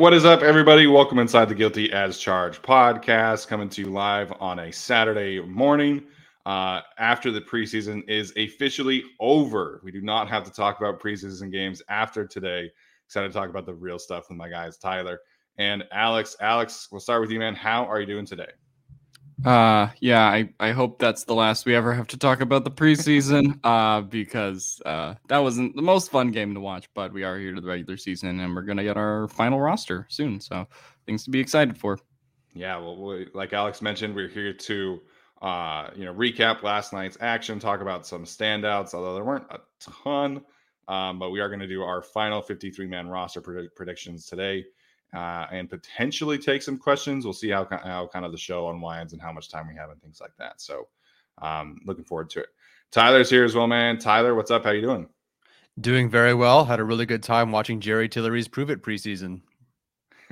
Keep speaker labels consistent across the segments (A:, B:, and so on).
A: What is up, everybody? Welcome inside the Guilty as Charged podcast, coming to you live on a Saturday morning uh, after the preseason is officially over. We do not have to talk about preseason games after today. Excited to talk about the real stuff with my guys, Tyler and Alex. Alex, we'll start with you, man. How are you doing today?
B: Uh yeah, I, I hope that's the last we ever have to talk about the preseason. uh because uh that wasn't the most fun game to watch, but we are here to the regular season and we're gonna get our final roster soon. So things to be excited for.
A: Yeah, well, we, like Alex mentioned, we're here to uh you know recap last night's action, talk about some standouts, although there weren't a ton. Um, but we are going to do our final 53 man roster pred- predictions today uh, and potentially take some questions. We'll see how how kind of the show unwinds and how much time we have and things like that. So, um, looking forward to it. Tyler's here as well, man. Tyler, what's up? How you doing?
C: Doing very well. Had a really good time watching Jerry Tillery's Prove It preseason.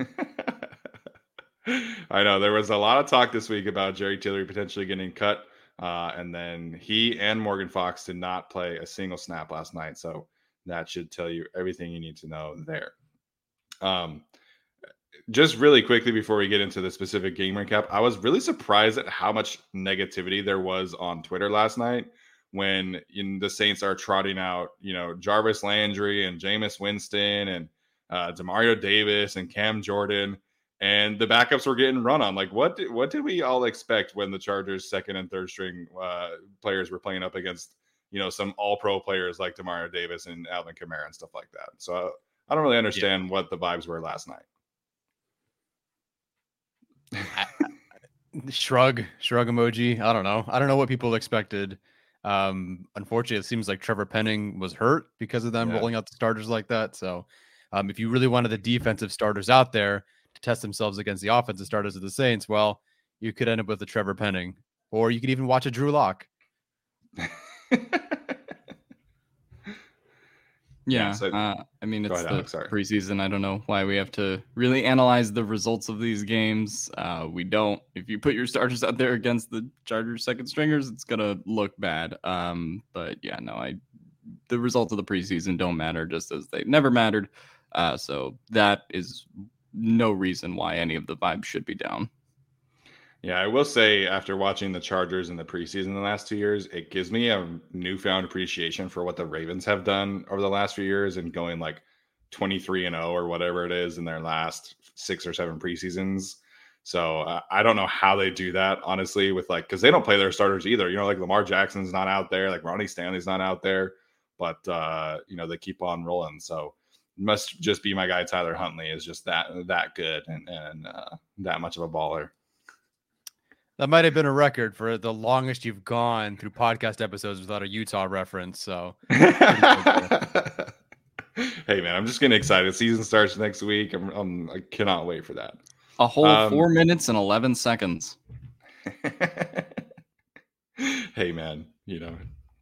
A: I know there was a lot of talk this week about Jerry Tillery potentially getting cut, uh, and then he and Morgan Fox did not play a single snap last night. So that should tell you everything you need to know there. Um, just really quickly before we get into the specific game recap, I was really surprised at how much negativity there was on Twitter last night when in the Saints are trotting out, you know, Jarvis Landry and Jameis Winston and uh, Demario Davis and Cam Jordan, and the backups were getting run on. Like, what did, what did we all expect when the Chargers' second and third string uh, players were playing up against, you know, some All Pro players like Demario Davis and Alvin Kamara and stuff like that? So I don't really understand yeah. what the vibes were last night
C: shrug, shrug emoji. I don't know. I don't know what people expected. Um, unfortunately, it seems like Trevor Penning was hurt because of them yeah. rolling out the starters like that. So, um, if you really wanted the defensive starters out there to test themselves against the offensive starters of the Saints, well, you could end up with a Trevor Penning, or you could even watch a Drew Lock.
B: Yeah, so, uh, I mean it's ahead, the Alex, preseason. I don't know why we have to really analyze the results of these games. Uh, we don't. If you put your starters out there against the Chargers second stringers, it's gonna look bad. Um, but yeah, no, I the results of the preseason don't matter, just as they never mattered. Uh, so that is no reason why any of the vibes should be down.
A: Yeah, I will say after watching the Chargers in the preseason the last two years, it gives me a newfound appreciation for what the Ravens have done over the last few years and going like 23 and 0 or whatever it is in their last six or seven preseasons. So uh, I don't know how they do that, honestly, with like, because they don't play their starters either. You know, like Lamar Jackson's not out there, like Ronnie Stanley's not out there, but, uh, you know, they keep on rolling. So must just be my guy, Tyler Huntley, is just that, that good and, and uh, that much of a baller.
C: That might have been a record for the longest you've gone through podcast episodes without a Utah reference. So, hey
A: man, I'm just getting excited. Season starts next week. I'm, I'm I cannot wait for that.
B: A whole um, four minutes and eleven seconds.
A: hey man, you know,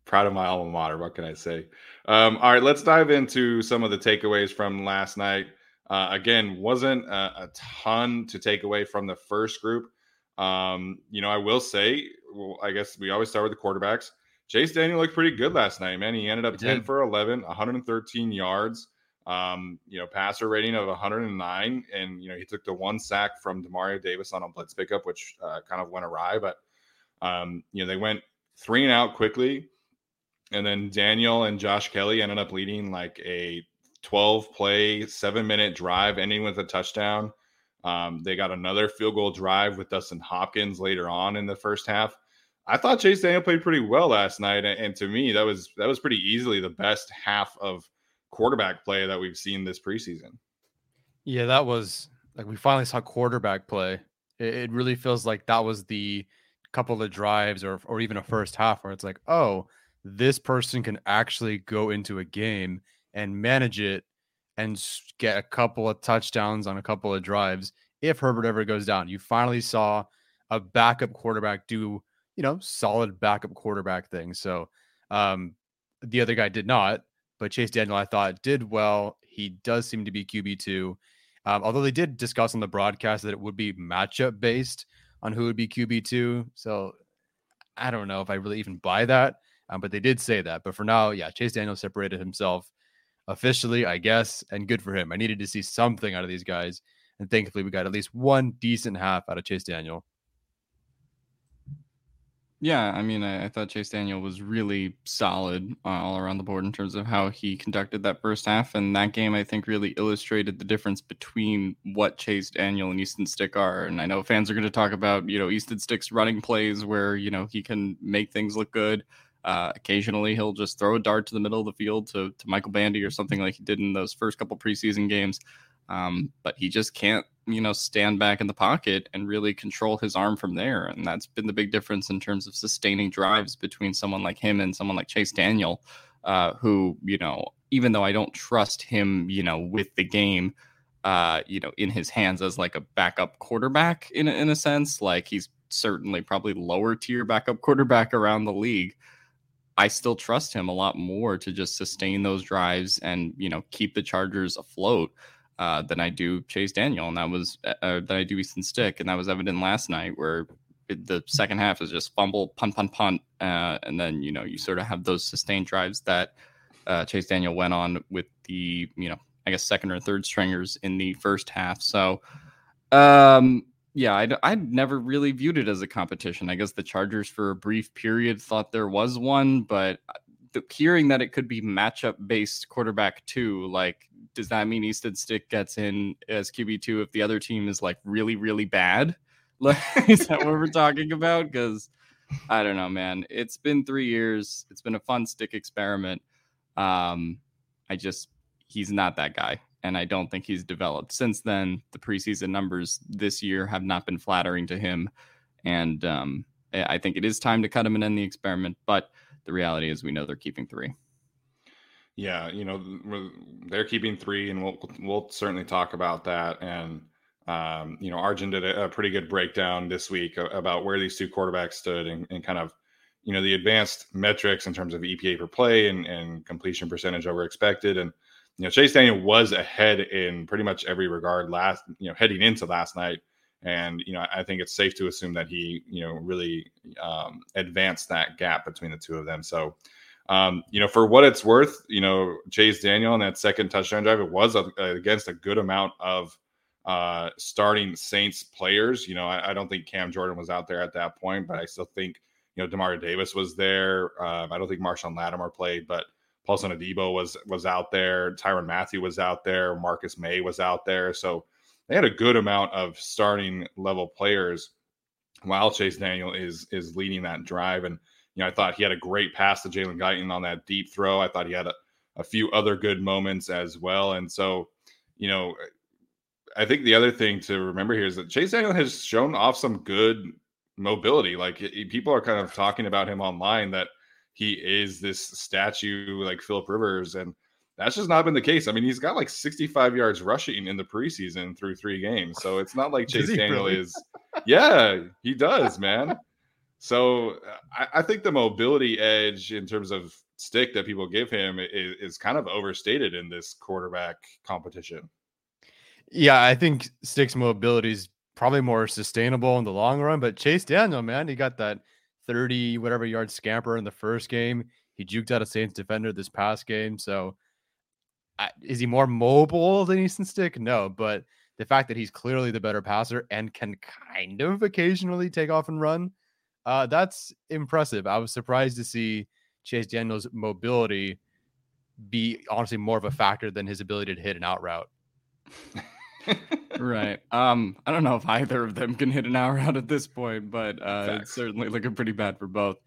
A: proud of my alma mater. What can I say? Um, all right, let's dive into some of the takeaways from last night. Uh, again, wasn't a, a ton to take away from the first group. Um, you know, I will say, well, I guess we always start with the quarterbacks. Chase Daniel looked pretty good last night, man. He ended up he 10 did. for 11, 113 yards, um, you know, passer rating of 109. And, you know, he took the one sack from Demario Davis on a blitz pickup, which uh, kind of went awry. But, um, you know, they went three and out quickly. And then Daniel and Josh Kelly ended up leading like a 12 play, seven minute drive, ending with a touchdown. Um, they got another field goal drive with Dustin Hopkins later on in the first half. I thought Chase Daniel played pretty well last night, and to me, that was that was pretty easily the best half of quarterback play that we've seen this preseason.
C: Yeah, that was like we finally saw quarterback play. It, it really feels like that was the couple of drives or or even a first half where it's like, oh, this person can actually go into a game and manage it and get a couple of touchdowns on a couple of drives if Herbert ever goes down. You finally saw a backup quarterback do, you know, solid backup quarterback thing. So um, the other guy did not, but Chase Daniel, I thought, did well. He does seem to be QB2. Um, although they did discuss on the broadcast that it would be matchup based on who would be QB2. So I don't know if I really even buy that, um, but they did say that. But for now, yeah, Chase Daniel separated himself officially, I guess, and good for him. I needed to see something out of these guys, and thankfully, we got at least one decent half out of Chase Daniel.
B: Yeah, I mean, I, I thought Chase Daniel was really solid uh, all around the board in terms of how he conducted that first half, and that game I think really illustrated the difference between what Chase Daniel and Easton Stick are. And I know fans are going to talk about you know Easton Stick's running plays where you know he can make things look good. Uh, occasionally, he'll just throw a dart to the middle of the field to, to Michael Bandy or something like he did in those first couple preseason games. Um, but he just can't, you know, stand back in the pocket and really control his arm from there. And that's been the big difference in terms of sustaining drives between someone like him and someone like Chase Daniel, uh, who, you know, even though I don't trust him, you know, with the game, uh, you know, in his hands as like a backup quarterback in in a sense, like he's certainly probably lower tier backup quarterback around the league. I still trust him a lot more to just sustain those drives and you know keep the Chargers afloat uh, than I do Chase Daniel, and that was uh, uh that I do Easton Stick, and that was evident last night where it, the second half is just fumble, punt, punt, punt, uh, and then you know you sort of have those sustained drives that uh, Chase Daniel went on with the you know I guess second or third stringers in the first half. So um yeah, I'd, I'd never really viewed it as a competition. I guess the Chargers, for a brief period, thought there was one, but uh, hearing that it could be matchup based quarterback two, like, does that mean Easton Stick gets in as QB two if the other team is like really, really bad? Like, is that what we're talking about? Because I don't know, man. It's been three years. It's been a fun stick experiment. Um, I just he's not that guy and I don't think he's developed since then. The preseason numbers this year have not been flattering to him, and um, I think it is time to cut him and end the experiment. But the reality is, we know they're keeping three.
A: Yeah, you know they're keeping three, and we'll we'll certainly talk about that. And um, you know, Arjun did a, a, pretty good breakdown this week about where these two quarterbacks stood and, and, kind of you know the advanced metrics in terms of EPA per play and, and completion percentage over expected. And you know, Chase Daniel was ahead in pretty much every regard last, you know, heading into last night. And, you know, I think it's safe to assume that he, you know, really um, advanced that gap between the two of them. So, um, you know, for what it's worth, you know, Chase Daniel on that second touchdown drive, it was a, against a good amount of uh, starting Saints players. You know, I, I, don't think Cam Jordan was out there at that point, but I still think, you know, Demario Davis was there. Um, I don't think Marshon Lattimore played, but Paulson Adebo was was out there, Tyrann Mathieu was out there, Marcus Maye was out there. So they had a good amount of starting level players while Chase Daniel is is leading that drive. And you know, I thought he had a great pass to Jalen Guyton on that deep throw. I thought he had a, a few other good moments as well. And so, you know, I think the other thing to remember here is that Chase Daniel has shown off some good mobility. Like people are kind of talking about him online that he is this statue like Philip Rivers, and that's just not been the case. I mean, he's got like 65 yards rushing in the preseason through three games, so it's not like Chase Daniel really? is. Yeah, he does, man. So I, I, think the mobility edge in terms of stick that people give him is, is kind of overstated in this quarterback competition.
C: Yeah, I think Stick's mobility is probably more sustainable in the long run. But Chase Daniel, man, he got that 30 whatever yard scamper in the first game. He juked out a Saints defender this past game. So I, is he more mobile than Easton Stick? No, but the fact that he's clearly the better passer and can kind of occasionally take off and run, uh, that's impressive. I was surprised to see Chase Daniel's mobility be honestly more of a factor than his ability to hit an out route.
B: right. Um, I don't know if either of them can hit an hour out at this point, but uh, it's certainly looking pretty bad for both.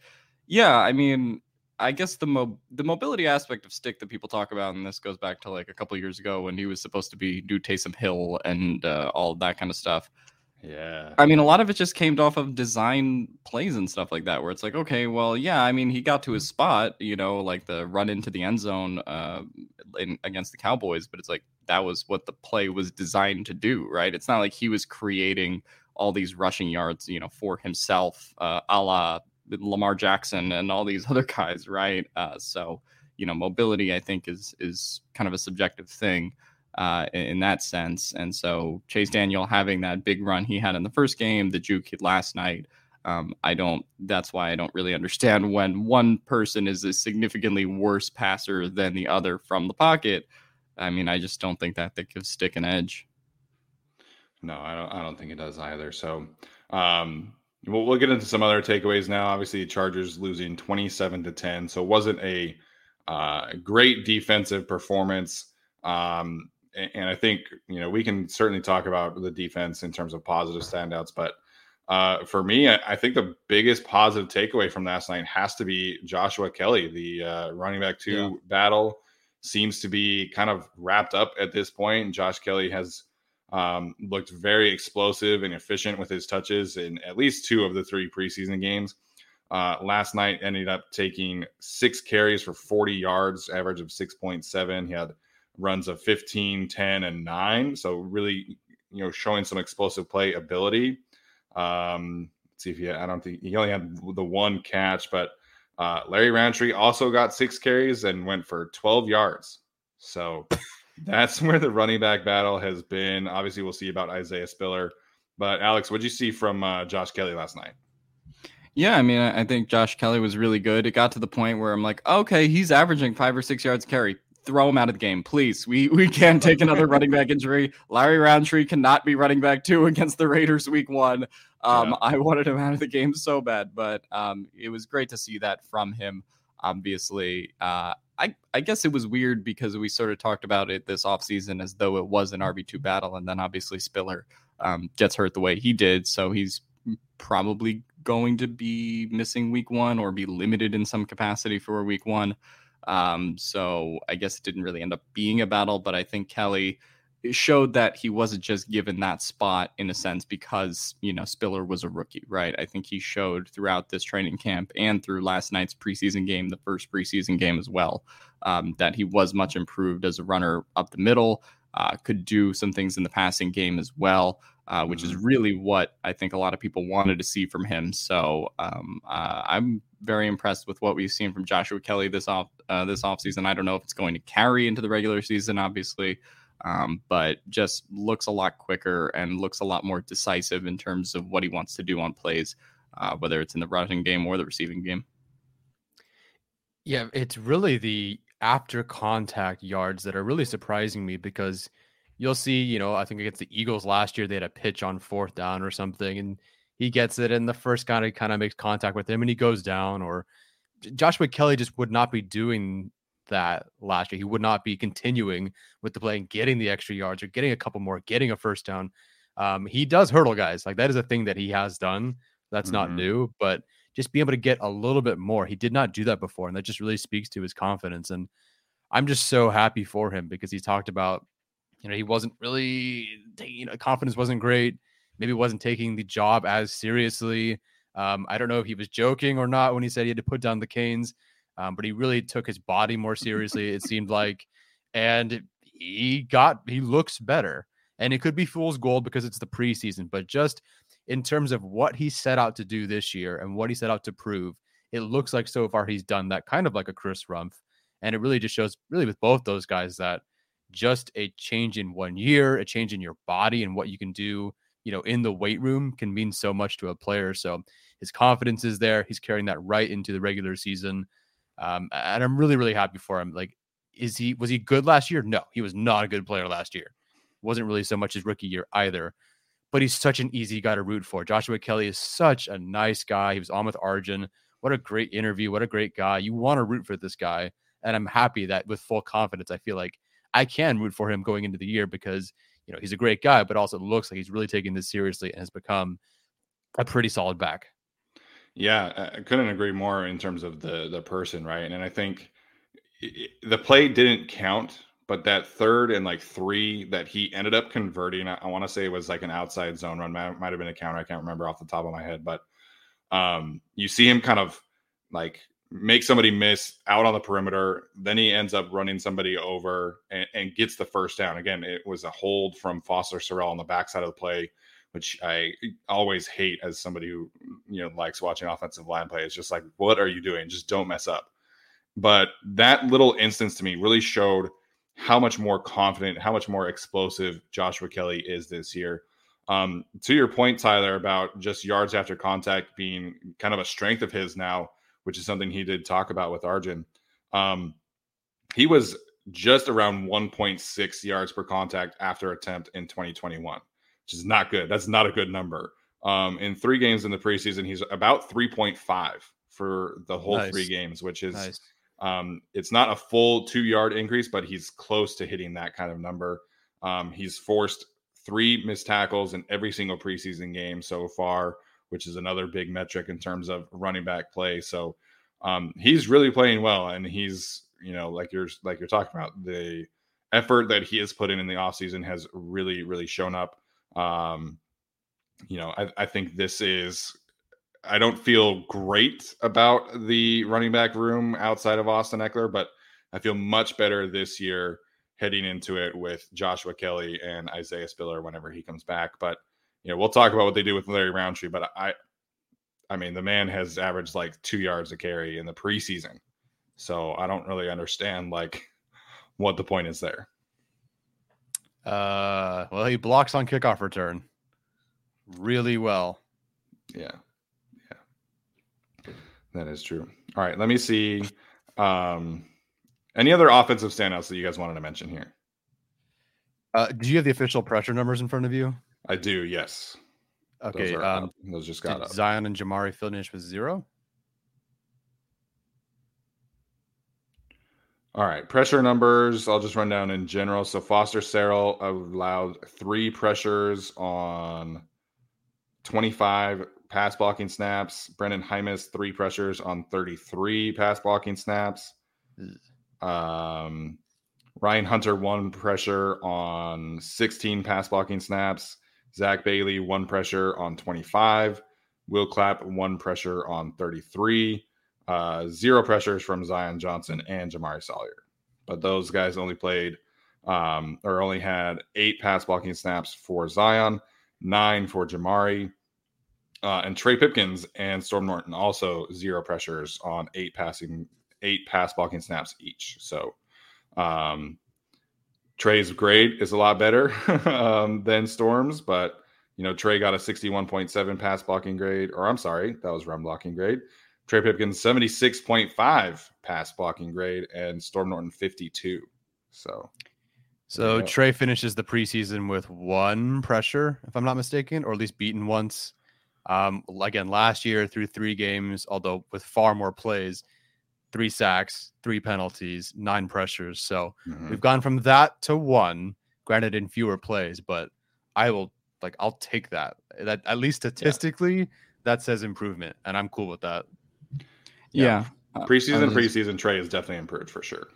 B: Yeah, I mean, I guess the mo- the mobility aspect of stick that people talk about, and this goes back to like a couple years ago when he was supposed to be do Taysom Hill and uh, all that kind of stuff.
A: Yeah.
B: I mean, a lot of it just came off of design plays and stuff like that, where it's like, okay, well, yeah, I mean, he got to his spot, you know, like the run into the end zone uh, in, against the Cowboys, but it's like that was what the play was designed to do, right? It's not like he was creating all these rushing yards, you know, for himself, uh, a la Lamar Jackson and all these other guys, right? Uh, so, you know, mobility, I think, is is kind of a subjective thing uh, in, that sense. And so Chase Daniel having that big run he had in the first game, the juke last night. Um, I don't. That's why I don't really understand when one person is a significantly worse passer than the other from the pocket. I mean, I just don't think that that gives Stick an edge.
A: No, I don't. I don't think it does either. So, um, we'll, we'll get into some other takeaways now. Obviously, Chargers losing twenty-seven to ten, so it wasn't a uh, great defensive performance. Um, and I think you know we can certainly talk about the defense in terms of positive standouts, but uh, for me, I, I, think the biggest positive takeaway from last night has to be Joshua Kelly, The uh, running back two yeah. battle seems to be kind of wrapped up at this point. Josh Kelly has um, looked very explosive and efficient with his touches in at least two of the three preseason games. Uh, last night ended up taking six carries for 40 yards, average of 6.7. He had runs of 15, 10, and 9. So really, you know, showing some explosive play ability. Um, let's see if he I don't think he only had the one catch, but uh, Larry Rountree also got six carries and went for 12 yards. So that's where the running back battle has been. Obviously, we'll see about Isaiah Spiller. But Alex, what did you see from uh, Josh Kelly last night?
B: Yeah, I mean, I think Josh Kelly was really good. It got to the point where I'm like, okay, he's averaging five or six yards carry throw him out of the game, please. We we can't take another running back injury. Larry Rountree cannot be running back two against the Raiders week one. Um, yeah. I wanted him out of the game so bad, but um, it was great to see that from him. Obviously, uh, I I guess it was weird because we sort of talked about it this offseason as though it was an RB two battle, and then obviously Spiller um, gets hurt the way he did, so he's probably going to be missing week one or be limited in some capacity for week one. Um, so I guess it didn't really end up being a battle, but I think Kelly showed that he wasn't just given that spot in a sense because you know Spiller was a rookie, right? I think he showed throughout this training camp and through last night's preseason game, the first preseason game as well, um, that he was much improved as a runner up the middle. Uh, could do some things in the passing game as well, uh, which is mm-hmm. really what I think a lot of people wanted to see from him. So um, uh, I'm very impressed with what we've seen from Joshua Kelly this off uh, this offseason. I don't know if it's going to carry into the regular season, obviously, um, but just looks a lot quicker and looks a lot more decisive in terms of what he wants to do on plays, uh, whether it's in the rushing game or the receiving game.
C: Yeah, it's really the after contact yards that are really surprising me because you'll see, you know, I think against the Eagles last year, they had a pitch on fourth down or something, and he gets it, and the first guy kind of makes contact with him, and he goes down. Or Joshua Kelly just would not be doing that last year. He would not be continuing with the play and getting the extra yards or getting a couple more, getting a first down. Um, he does hurdle guys. Like that is a thing that he has done. That's mm-hmm. not new, but just being able to get a little bit more. He did not do that before, and that just really speaks to his confidence. And I'm just so happy for him because he talked about, you know, he wasn't really, you know, confidence wasn't great. Maybe wasn't taking the job as seriously. Um, I don't know if he was joking or not when he said he had to put down the canes, um, but he really took his body more seriously. It seemed like, and he got he looks better. And it could be fool's gold because it's the preseason, but just in terms of what he set out to do this year and what he set out to prove, it looks like so far he's done that kind of like a Chris Rumph. And it really just shows, really, with both those guys, that just a change in one year, a change in your body and what you can do, you know, in the weight room can mean so much to a player. So his confidence is there. He's carrying that right into the regular season. Um, and I'm really, really happy for him. Like, is he, was he good last year? No, he was not a good player last year. Wasn't really so much his rookie year either but he's such an easy guy to root for. Joshua Kelly is such a nice guy. He was on with Arjun. What a great interview. What a great guy. You want to root for this guy. And I'm happy that with full confidence, I feel like I can root for him going into the year because, you know, he's a great guy, but also looks like he's really taking this seriously and has become a pretty solid back.
A: Yeah, I couldn't agree more in terms of the the person, right? And I think the play didn't count but that third and like three that he ended up converting, I, I want to say it was like an outside zone run, might, might have been a counter. I can't remember off the top of my head, but um, you see him kind of like make somebody miss out on the perimeter. Then he ends up running somebody over and, and, gets the first down. Again, it was a hold from Foster Sarell on the backside of the play, which I always hate as somebody who you know likes watching offensive line play. It's just like, what are you doing? Just don't mess up. But that little instance to me really showed how much more confident, how much more explosive Joshua Kelly is this year. Um, to your point, Tyler, about just yards after contact being kind of a strength of his now, which is something he did talk about with Arjun. Um, he was just around 1.6 yards per contact after attempt in 2021, which is not good. That's not a good number. Um, in three games in the preseason, he's about 3.5 for the whole nice. three games, which is nice. Um, it's not a full two yard increase, but he's close to hitting that kind of number. Um, he's forced three missed tackles in every single preseason game so far, which is another big metric in terms of running back play. So um, he's really playing well, and he's you know like you're like you're talking about the effort that he has put in in the offseason has really really shown up. Um, you know, I, I think this is I don't feel great about the running back room outside of Austin Ekeler, but I feel much better this year heading into it with Joshua Kelly and Isaiah Spiller whenever he comes back. But you know, we'll talk about what they do with Larry Rountree, But I, I mean, the man has averaged like two yards a carry in the preseason, so I don't really understand like what the point is there.
C: Uh, well, he blocks on kickoff return really well.
A: Yeah, yeah. That is true. All right, let me see. Um, any other offensive standouts that you guys wanted to mention here?
C: Uh, do you have the official pressure numbers in front of you?
A: I do. Yes.
C: Okay. Those, um, those just got up. Zion and Jamari finish with zero.
A: All right, pressure numbers. I'll just run down in general. So Foster Sarell allowed three pressures on 25 pass blocking snaps. Brenden Jaimes, three pressures on 33 pass blocking snaps. Um, Ryan Hunter, one pressure on 16 pass blocking snaps. Zach Bailey, one pressure on 25. Will Clapp, one pressure on 33. Uh, zero pressures from Zion Johnson and Jamari Salyer. But those guys only played um, or only had eight pass blocking snaps for Zion, nine for Jamari. uh, and Trey Pipkins and Storm Norton also zero pressures on eight passing, eight pass blocking snaps each. So um, Trey's grade is a lot better um, than Storm's, but you know Trey got a 61.7 pass blocking grade, or I'm sorry, that was run blocking grade. Trey Pipkins 76.5 pass blocking grade, and Storm Norton 52. So.
C: So Trey finishes the preseason with one pressure, if I'm not mistaken, or at least beaten once um, again, last year through three games, although with far more plays, three sacks, three penalties, nine pressures. So mm-hmm. we've gone from that to one, granted in fewer plays, but I will like I'll take that. That at least statistically, yeah. that says improvement, and I'm cool with that.
B: Yeah.
A: yeah. Preseason, uh, preseason Trey is definitely improved for sure.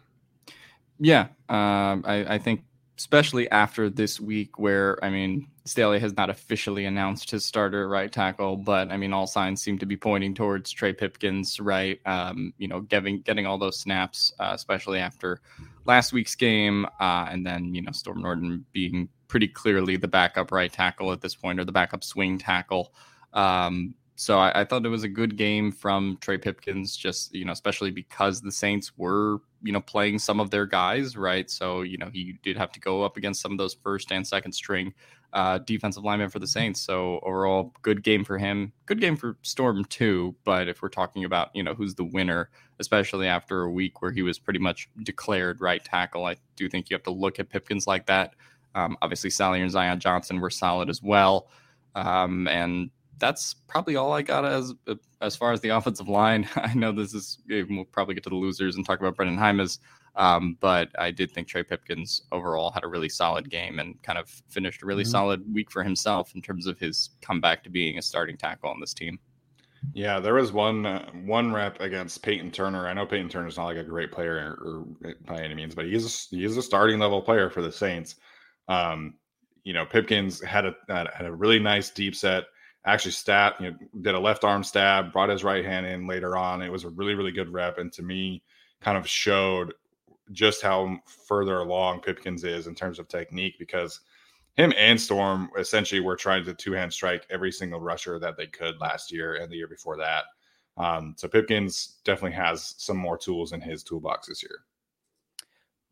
B: Yeah. Um, I, I think especially after this week where I mean Staley has not officially announced his starter right tackle, but I mean all signs seem to be pointing towards Trey Pipkins, right? Um, you know, getting getting all those snaps, uh, especially after last week's game, uh, and then you know Storm Norton being pretty clearly the backup right tackle at this point, or the backup swing tackle. Um, so I, I, thought it was a good game from Trey Pipkins, just you know, especially because the Saints were you know playing some of their guys, right? So you know he did have to go up against some of those first and second string uh, defensive linemen for the Saints. So overall, good game for him. Good game for Storm too. But if we're talking about you know who's the winner, especially after a week where he was pretty much declared right tackle, I do think you have to look at Pipkins like that. Um, obviously, Salyer and Zion Johnson were solid as well. Um, and that's probably all I got as as far as the offensive line. I know this is we'll probably get to the losers and talk about Brenden Jaimes, um, but I did think Trey Pipkins overall had a really solid game and kind of finished a really mm-hmm. solid week for himself in terms of his comeback to being a starting tackle on this team.
A: Yeah, there was one uh, one rep against Peyton Turner. I know Peyton Turner's not like a great player or, or by any means, but he's a, he is a starting level player for the Saints. Um, you know, Pipkins had a had a really nice deep set actually stat, you know, did a left arm stab, brought his right hand in later on. It was a really, really good rep. And to me, kind of showed just how further along Pipkins is in terms of technique because him and Storm essentially were trying to two hand strike every single rusher that they could last year and the year before that. Um, so Pipkins definitely has some more tools in his toolbox this year.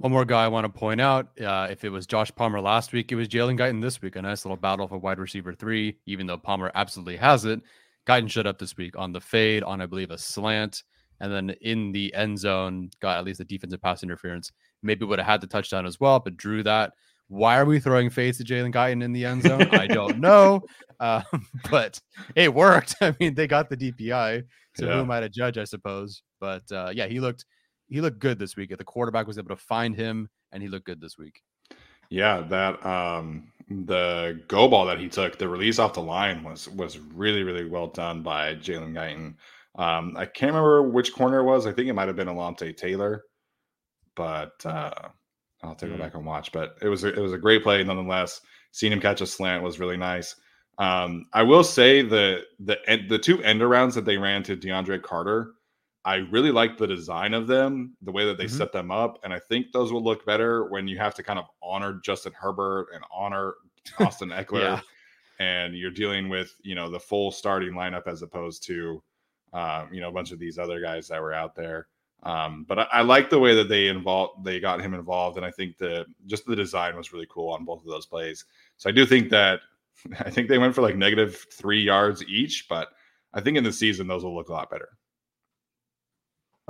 C: One more guy I want to point out. Uh, if it was Josh Palmer last week, it was Jalen Guyton this week. A nice little battle for wide receiver three, even though Palmer absolutely has it. Guyton showed up this week on the fade, on I believe a slant, and then in the end zone, got at least a defensive pass interference. Maybe would have had the touchdown as well, but drew that. Why are we throwing fades to Jalen Guyton in the end zone? I don't know. Um, but it worked. I mean, they got the DPI. So yeah. who am I to judge, I suppose? But uh, yeah, he looked he looked good this week. The quarterback was able to find him, and he looked good this week.
A: Yeah, that um the go ball that he took, the release off the line was was really really well done by Jalen Guyton. Um, I can't remember which corner it was. I think it might have been Alontae Taylor, but uh, I'll have to go mm. back and watch. But it was a, it was a great play nonetheless. Seeing him catch a slant was really nice. Um, I will say the the the two end arounds that they ran to DeAndre Carter I really like the design of them, the way that they mm-hmm. set them up, and I think those will look better when you have to kind of honor Justin Herbert and honor Austin Ekeler, yeah. and you're dealing with you know the full starting lineup as opposed to um, you know a bunch of these other guys that were out there. Um, but I, I, like the way that they involved, they got him involved, and I think the just the design was really cool on both of those plays. So I do think that I think they went for like negative three yards each, but I think in the season those will look a lot better.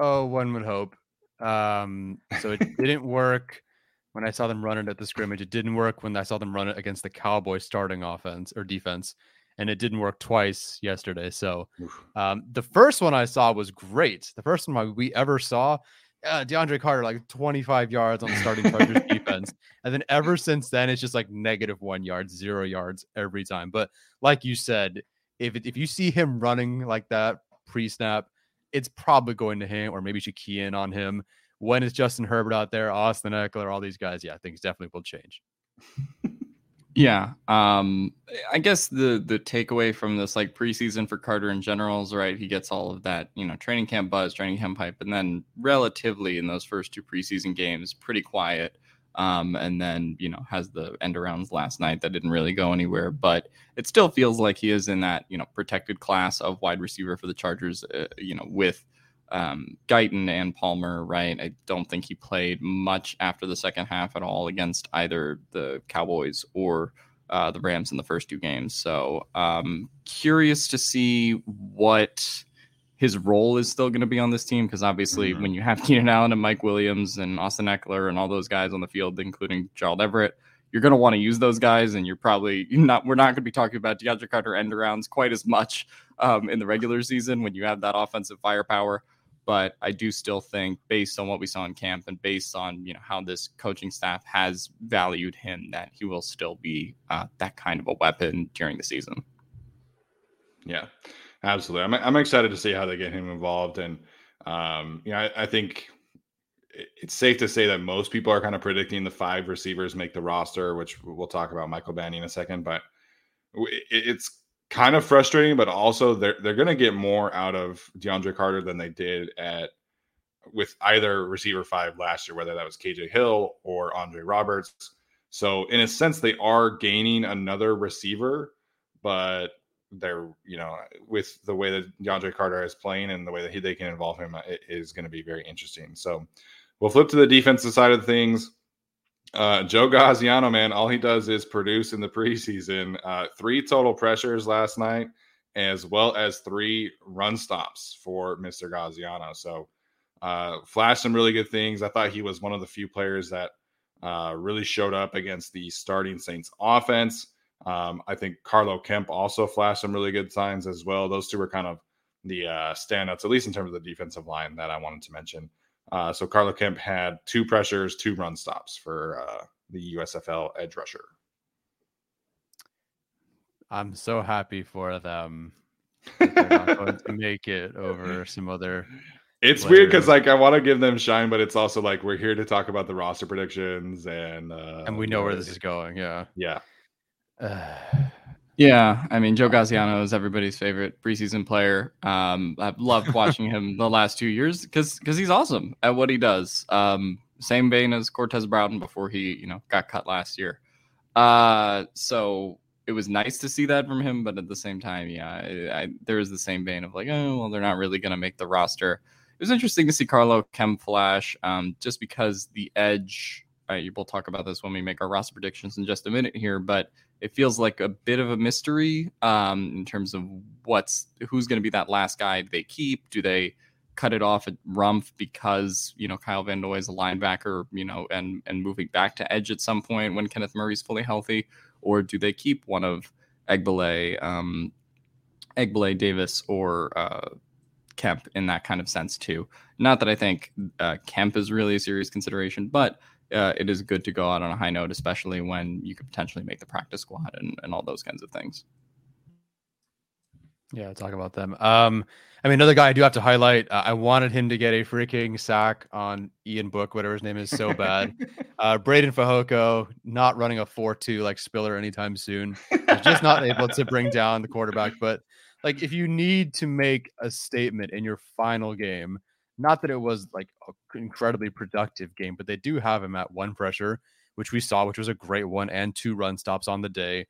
C: Oh, one would hope. Um, so it didn't work when I saw them run it at the scrimmage. It didn't work when I saw them run it against the Cowboys starting offense or defense, and it didn't work twice yesterday. So um, the first one I saw was great. The first one we ever saw, uh, DeAndre Carter like 25 yards on the starting Chargers defense, and then ever since then it's just like negative one yards, zero yards every time. But like you said, if if you see him running like that pre-snap it's probably going to him, or maybe should key in on him. When is Justin Herbert out there? Austin Ekeler, all these guys. Yeah, things definitely will change.
B: yeah. Um, I guess the the takeaway from this like preseason for Carter in general is right. He gets all of that, you know, training camp buzz, training camp hype, and then relatively in those first two preseason games, pretty quiet. Um, and then you know has the end arounds last night that didn't really go anywhere, but it still feels like he is in that you know protected class of wide receiver for the Chargers. Uh, you know with um, Guyton and Palmer, right? I don't think he played much after the second half at all against either the Cowboys or uh, the Rams in the first two games. So um, curious to see what his role is still going to be on this team because obviously mm-hmm. when you have Keenan Allen and Mike Williams and Austin Ekeler and all those guys on the field, including Gerald Everett, you're going to want to use those guys, and you're probably not. We're not going to be talking about DeAndre Carter end arounds quite as much um, in the regular season when you have that offensive firepower. but I do still think, based on what we saw in camp and based on you know how this coaching staff has valued him, that he will still be uh, that kind of a weapon during the season.
A: Yeah, absolutely. I'm I'm excited to see how they get him involved, and um, you know, I, I think it's safe to say that most people are kind of predicting the five receivers make the roster, which we'll talk about Michael Bandy in a second. But it's kind of frustrating, but also they're they're going to get more out of DeAndre Carter than they did at with either receiver five last year, whether that was KJ Hill or Andre Roberts. So in a sense, they are gaining another receiver, but they're you know with the way that DeAndre Carter is playing and the way that he, they can involve him, it is going to be very interesting. So we'll flip to the defensive side of things. Uh, Joe Gaziano, man, all he does is produce in the preseason. Uh, three total pressures last night, as well as three run stops for Mr. Gaziano. So, uh, flashed some really good things. I thought he was one of the few players that uh, really showed up against the starting Saints offense. Um, I think Carlo Kemp also flashed some really good signs as well. Those two were kind of the uh, standouts, at least in terms of the defensive line that I wanted to mention. Uh, so Carlo Kemp had two pressures, two run stops for uh, the USFL edge rusher.
C: I'm so happy for them. They're not going to make it over some other.
A: It's weird because like I want to give them shine, but it's also like we're here to talk about the roster predictions and uh,
C: and we know where this is going. Yeah,
A: yeah.
B: Yeah, I mean Joe Gaziano is everybody's favorite preseason player. Um, I've loved watching him the last two years because because he's awesome at what he does. Um, same vein as Cortez Broughton before he you know got cut last year. Uh, so it was nice to see that from him, but at the same time, yeah, I, I, there is the same vein of like, oh well, they're not really going to make the roster. It was interesting to see Carlo Kemp flash, um, just because the edge. Uh, we'll talk about this when we make our roster predictions in just a minute here, but it feels like a bit of a mystery um, in terms of what's who's going to be that last guy they keep. Do they cut it off at Rumph because you know Kyle Van Noy is a linebacker, you know, and and moving back to edge at some point when Kenneth Murray's fully healthy, or do they keep one of Egbule, um, Egbule Davis, or uh, Kemp in that kind of sense too? Not that I think uh, Kemp is really a serious consideration, but uh, it is good to go out on a high note, especially when you could potentially make the practice squad and, and all those kinds of things.
C: Yeah, talk about them. Um, I mean, another guy I do have to highlight. Uh, I wanted him to get a freaking sack on Ian Book, whatever his name is, so bad. uh, Breiden Fehoko not running a four-two like Spiller anytime soon. just not able to bring down the quarterback. But like, if you need to make a statement in your final game, not that it was like an incredibly productive game, but they do have him at one pressure, which we saw, which was a great one, and two run stops on the day.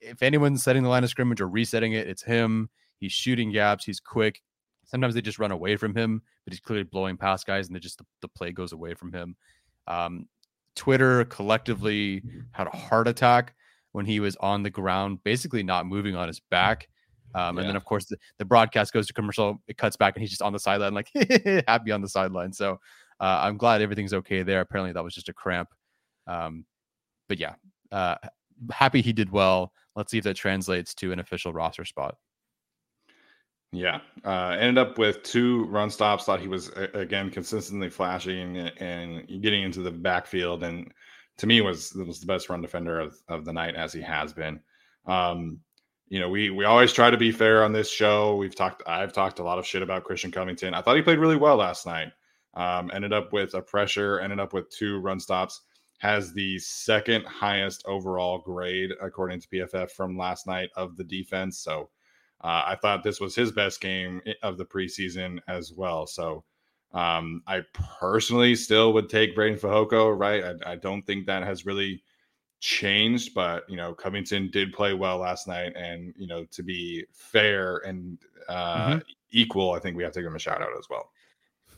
C: If anyone's setting the line of scrimmage or resetting it, it's him. He's shooting gaps. He's quick. Sometimes they just run away from him, but he's clearly blowing past guys, and they just the, the play goes away from him. Um, Twitter collectively had a heart attack when he was on the ground, basically not moving on his back. Um, yeah. And then, of course, the, the, broadcast goes to commercial. It cuts back, and he's just on the sideline, like happy on the sideline. So uh, I'm glad everything's okay there. Apparently, that was just a cramp. Um, but yeah, uh, happy he did well. Let's see if that translates to an official roster spot.
A: Yeah, uh, ended up with two run stops. Thought he was again consistently flashing and getting into the backfield, and to me was was the best run defender of, of the night as he has been. Um, you know, we we always try to be fair on this show. We've talked, I've talked a lot of shit about Christian Covington. I thought he played really well last night. Um, ended up with a pressure, ended up with two run stops. Has the second highest overall grade according to PFF from last night of the defense. So uh, I thought this was his best game of the preseason as well. So um, I personally still would take Breiden Fehoko. Right, I, I don't think that has really changed, but you know, Covington did play well last night, and you know, to be fair and uh, mm-hmm. equal, I think we have to give him a shout out as well.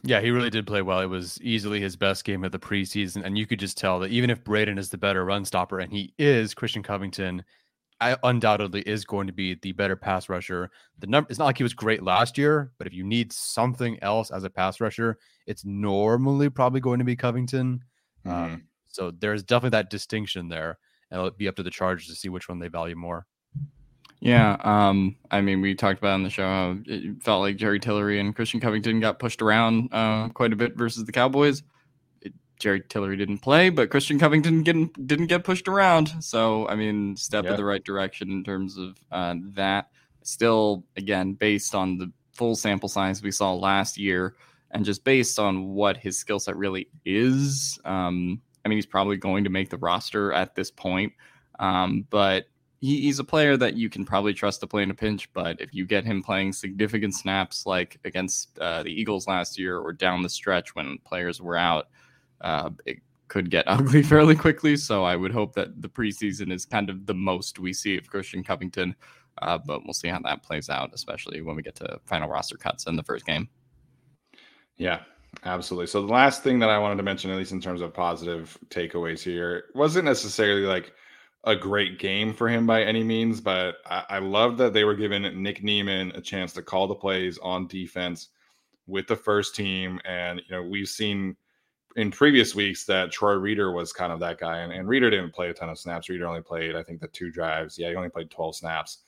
C: Yeah, he really did play well. It was easily his best game of the preseason, and you could just tell that even if Breiden is the better run stopper, and he is, Christian Covington I undoubtedly is going to be the better pass rusher. The number it's not like he was great last year, but if you need something else as a pass rusher, it's normally probably going to be Covington. Mm-hmm. Um, so there's definitely that distinction there. And it'll be up to the Chargers to see which one they value more.
B: Yeah, um, I mean, we talked about on the show how it felt like Jerry Tillery and Christian Covington got pushed around uh, quite a bit versus the Cowboys. It, Jerry Tillery didn't play, but Christian Covington didn't didn't get pushed around. So, I mean, step yeah. in the right direction in terms of uh, that. Still, again, based on the full sample size we saw last year, and just based on what his skill set really is, um, I mean, he's probably going to make the roster at this point. Um, but he, he's a player that you can probably trust to play in a pinch. But if you get him playing significant snaps like against uh, the Eagles last year or down the stretch when players were out, uh, it could get ugly fairly quickly. So I would hope that the preseason is kind of the most we see of Christian Covington. Uh, but we'll see how that plays out, especially when we get to final roster cuts in the first game.
A: Yeah, absolutely. So the last thing that I wanted to mention, at least in terms of positive takeaways here, wasn't necessarily like a great game for him by any means, but I, I love that they were giving Nick Niemann a chance to call the plays on defense with the first team. And, you know, we've seen in previous weeks that Troy Reeder was kind of that guy. And, and Reeder didn't play a ton of snaps. Reeder only played, I think, the two drives. Yeah, he only played 12 snaps.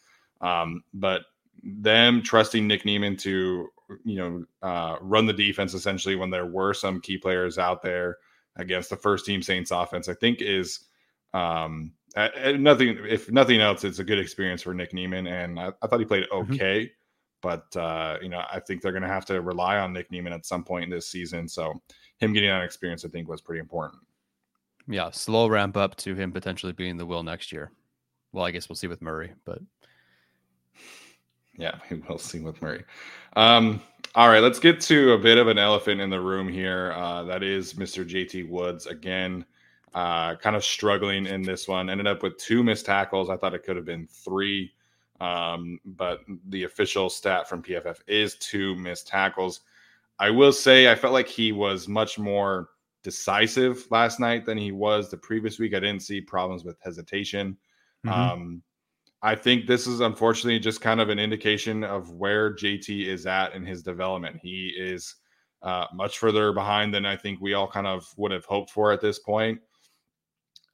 A: Um, but them trusting Nick Niemann to, you know, uh, run the defense essentially when there were some key players out there against the first team Saints offense, I think is um, uh, nothing. If nothing else, it's a good experience for Nick Niemann, and I, I thought he played mm-hmm. okay. Mm-hmm. But uh, you know, I think they're going to have to rely on Nick Niemann at some point in this season. So him getting that experience, I think, was pretty important.
C: Yeah, slow ramp up to him potentially being the will next year. Well, I guess we'll see with Murray, but
A: yeah, we will see with Murray. Um, all right, let's get to a bit of an elephant in the room here. Uh, that is Mr. JT Woods again uh, kind of struggling in this one. Ended up with two missed tackles. I thought it could have been three, um, but the official stat from PFF is two missed tackles. I will say I felt like he was much more decisive last night than he was the previous week. I didn't see problems with hesitation. Mm-hmm. Um, I think this is unfortunately just kind of an indication of where JT is at in his development. He is uh, much further behind than I think we all kind of would have hoped for at this point.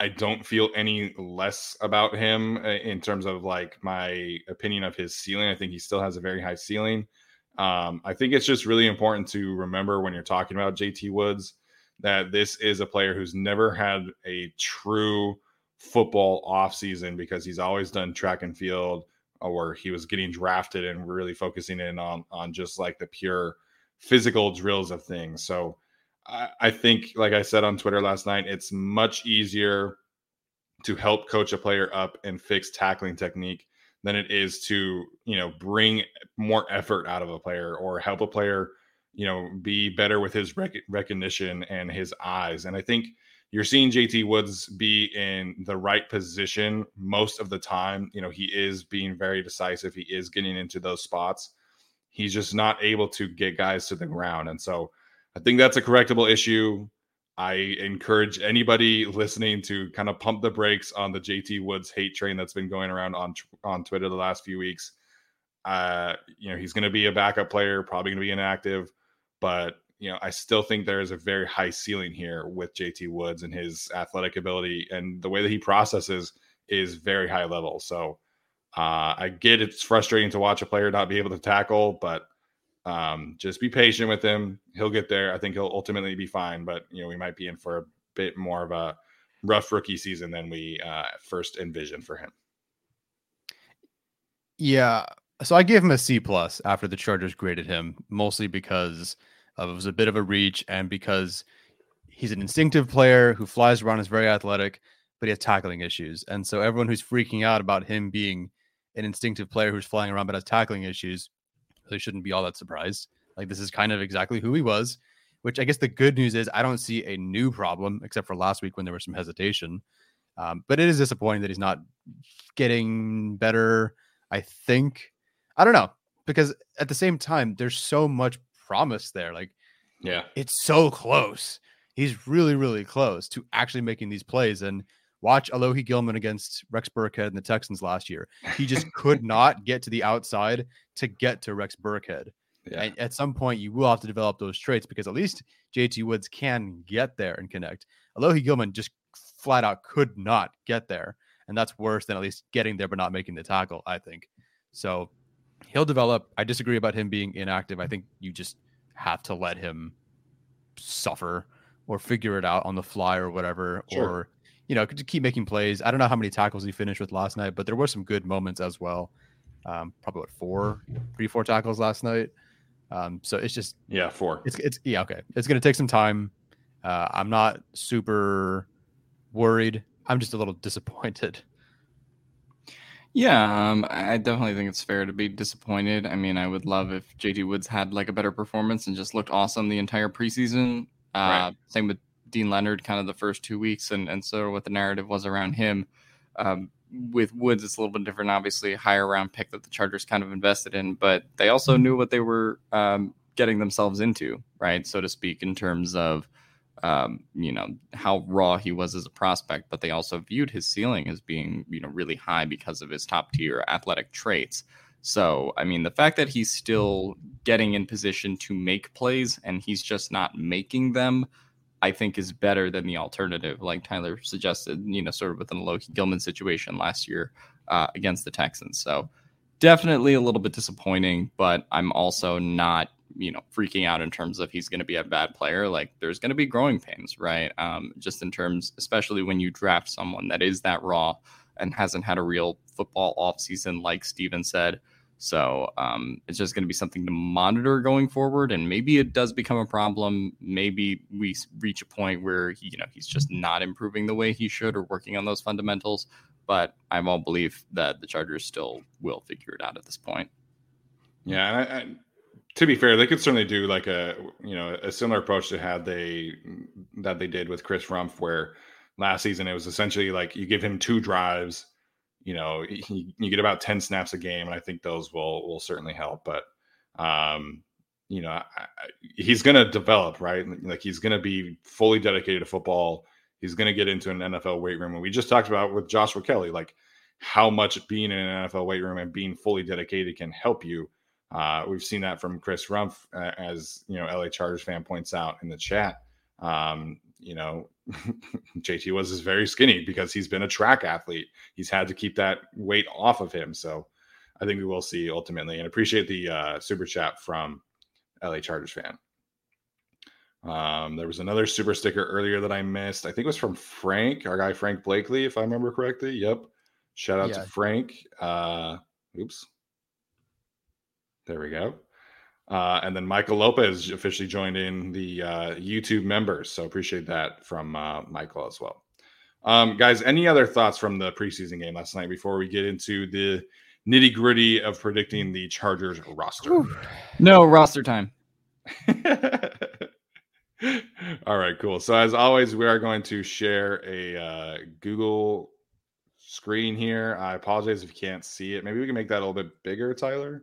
A: I don't feel any less about him uh, in terms of like my opinion of his ceiling. I think he still has a very high ceiling. Um, I think it's just really important to remember when you're talking about JT Woods that this is a player who's never had a true football offseason because he's always done track and field uh, or he was getting drafted and really focusing in on on just like the pure physical drills of things. So I, I think, like I said on Twitter last night, it's much easier to help coach a player up and fix tackling technique than it is to you know bring more effort out of a player or help a player you know be better with his rec- recognition and his eyes and i think you're seeing jt woods be in the right position most of the time you know he is being very decisive he is getting into those spots he's just not able to get guys to the ground and so I think that's a correctable issue. I encourage anybody listening to kind of pump the brakes on the JT Woods hate train that's been going around on on Twitter the last few weeks. Uh, you know, he's going to be a backup player, probably going to be inactive, but you know, I still think there is a very high ceiling here with JT Woods and his athletic ability and the way that he processes is very high level. So uh, I get it's frustrating to watch a player not be able to tackle, but um, just be patient with him. He'll get there. I think he'll ultimately be fine, but you know, we might be in for a bit more of a rough rookie season than we uh, first envisioned for him.
C: Yeah. So I gave him a C plus after the Chargers graded him, mostly because of, it was a bit of a reach and because he's an instinctive player who flies around, is very athletic, but he has tackling issues. And so everyone who's freaking out about him being an instinctive player who's flying around but has tackling issues they shouldn't be all that surprised. Like this is kind of exactly who he was, which I guess the good news is I don't see a new problem except for last week when there was some hesitation. Um, but it is disappointing that he's not getting better. I think I don't know because at the same time there's so much promise there. Like,
A: yeah,
C: it's so close. He's really, really close to actually making these plays. And Watch Alohi Gilman against Rex Burkhead and the Texans last year. He just could not get to the outside to get to Rex Burkhead. Yeah. And at some point, you will have to develop those traits because at least JT Woods can get there and connect. Alohi Gilman just flat out could not get there. and that's worse than at least getting there but not making the tackle. I think so. He'll develop. I disagree about him being inactive. I think you just have to let him suffer or figure it out on the fly or whatever, sure. or you know, to keep making plays. I don't know how many tackles he finished with last night, but there were some good moments as well. Um, probably what four, three, four tackles last night. Um, so it's just
A: yeah, four.
C: It's it's yeah, okay. It's gonna take some time. Uh, I'm not super worried. I'm just a little disappointed.
B: Yeah, um, I definitely think it's fair to be disappointed. I mean, I would love if JT Woods had like a better performance and just looked awesome the entire preseason. Uh, right. Same with Deane Leonard, kind of the first two weeks, and and so what the narrative was around him. Um, with Woods, it's a little bit different. Obviously, higher round pick that the Chargers kind of invested in, but they also knew what they were um, getting themselves into, right, so to speak, in terms of um, you know how raw he was as a prospect, but they also viewed his ceiling as being you know really high because of his top tier athletic traits. So I mean, the fact that he's still getting in position to make plays and he's just not making them, I think is better than the alternative, like Tyler suggested. You know, sort of within the Alohi Gilman situation last year uh, against the Texans. So definitely a little bit disappointing, but I'm also not you know freaking out in terms of he's going to be a bad player like there's going to be growing pains right? Um, just in terms especially when you draft someone that is that raw and hasn't had a real football offseason like steven said. So um, it's just going to be something to monitor going forward and maybe it does become a problem. Maybe we reach a point where he, you know he's just not improving the way he should or working on those fundamentals but i'm all belief that the chargers still will figure it out at this point.
A: Yeah, I, to be fair, they could certainly do like a you know a similar approach to had they that they did with Chris Rumph, where last season it was essentially like you give him two drives, you know, he, you get about ten snaps a game, and I think those will will certainly help. But um, you know, I, I, he's going to develop, right? Like he's going to be fully dedicated to football. He's going to get into an NFL weight room, and we just talked about with Joshua Kelley, like how much being in an NFL weight room and being fully dedicated can help you uh, we've seen that from Chris Rumph, uh, as you know, LA Chargers fan points out in the chat. Um, you know, JT was is very skinny because he's been a track athlete. He's had to keep that weight off of him. So I think we will see ultimately, and appreciate the uh, super chat from LA Chargers fan. Um, there was another super sticker earlier that I missed. I think it was from Frank, our guy Frank Blakely, if I remember correctly. Yep. Shout out yeah. to Frank. Uh, oops. There we go. Uh, and then Michael Lopez officially joined in the uh, YouTube members. So appreciate that from uh, Michael as well. Um, guys, any other thoughts from the preseason game last night before we get into the nitty gritty of predicting the Chargers roster? Ooh.
B: No roster time.
A: All right, cool. So as always, we are going to share a uh, Google screen here. I apologize if you can't see it. Maybe we can make that a little bit bigger, Tyler.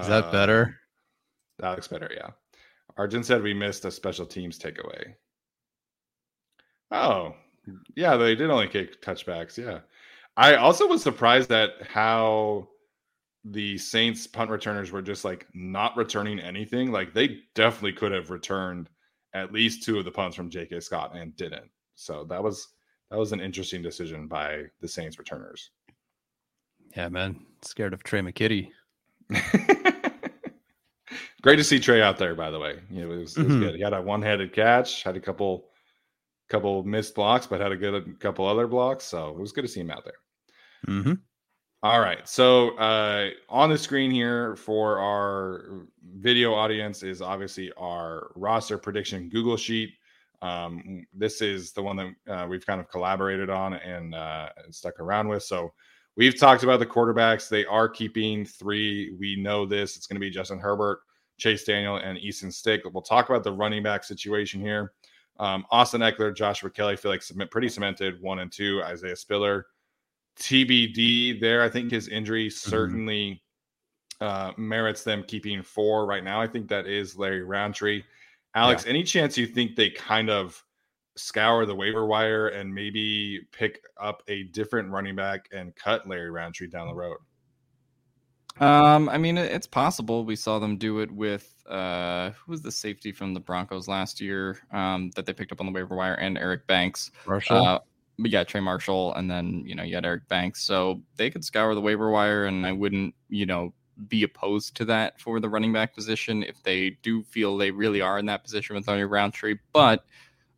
C: Is that better?
A: Uh, that looks better, yeah. Arjun said we missed a special teams takeaway. Oh, yeah, they did only kick touchbacks. Yeah. I also was surprised at how the Saints punt returners were just like not returning anything, like they definitely could have returned at least two of the punts from J.K. Scott and didn't. So that was that was an interesting decision by the Saints returners.
C: Yeah, man, scared of Tre' McKitty.
A: Great to see Tre' out there, by the way. You know, it was, it was mm-hmm. good. He had a one-handed catch, had a couple couple missed blocks, but had a good couple other blocks. So it was good to see him out there.
C: Mm-hmm.
A: All right. So uh, on the screen here for our video audience is obviously our roster prediction Google sheet. Um, this is the one that uh, we've kind of collaborated on and uh, stuck around with. So we've talked about the quarterbacks. They are keeping three. We know this. It's going to be Justin Herbert, Chase Daniel, and Easton Stick. We'll talk about the running back situation here. Um, Austin Ekeler, Joshua Kelley feel like submit, pretty cemented one and two. Isaiah Spiller, TBD there. I think his injury mm-hmm. certainly uh, merits them keeping four right now. I think that is Larry Rountree. Alex, yeah. any chance you think they kind of scour the waiver wire and maybe pick up a different running back and cut Larry Rountree down the road?
B: Um, I mean, it's possible. We saw them do it with uh, who was the safety from the Broncos last year um, that they picked up on the waiver wire, and Eric Banks.
C: Marshall. Uh,
B: but yeah, Trey Marshall, and then you know you had Eric Banks, so they could scour the waiver wire, and I wouldn't you know be opposed to that for the running back position if they do feel they really are in that position with Larry Rountree, But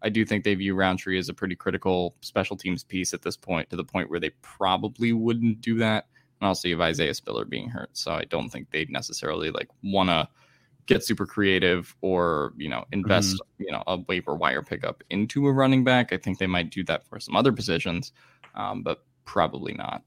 B: I do think they view Rountree as a pretty critical special teams piece at this point, to the point where they probably wouldn't do that and also you have Isaiah Spiller being hurt. So I don't think they'd necessarily like want to get super creative or you know invest mm-hmm. you know a waiver wire pickup into a running back. I think they might do that for some other positions, um, but probably not.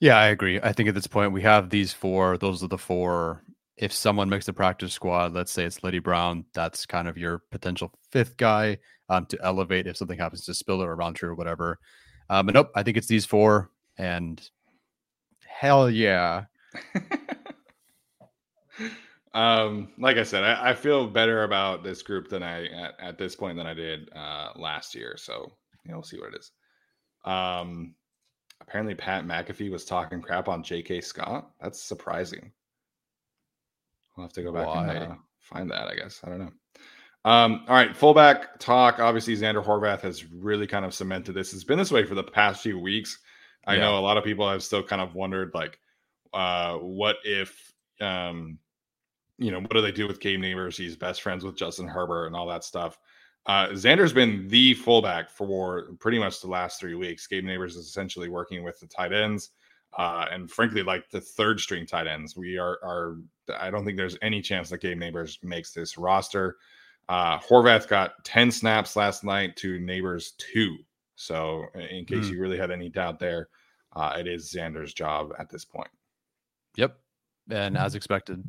C: Yeah, I agree. I think at this point we have these four. Those are the four. If someone makes the practice squad, let's say it's Leddie Brown, that's kind of your potential fifth guy um, to elevate if something happens to Spiller or Rountree or whatever. Um, but nope, I think it's these four, and Hell yeah.
A: um, like I said, I, I, feel better about this group than I at, at this point than I did uh, last year. So you know, we'll see what it is. Um, apparently Pat McAfee was talking crap on J.K. Scott. That's surprising. We'll have to go back Why? and uh, find that. I guess I don't know. Um, all right, fullback talk. Obviously, Zander Horvath has really kind of cemented this. It's been this way for the past few weeks. I yeah. know a lot of people have still kind of wondered, like, uh, what if, um, you know, what do they do with Gabe Nabers? He's best friends with Justin Herbert and all that stuff. Uh, Zander's been the fullback for pretty much the last three weeks. Gabe Nabers is essentially working with the tight ends, uh, and frankly, like the third string tight ends. We are are. I don't think there's any chance that Gabe Nabers makes this roster. Uh, Horvath got 10 snaps last night to Nabers two. So, in case mm. you really had any doubt there, uh, it is Zander's job at this point.
C: Yep. And as expected.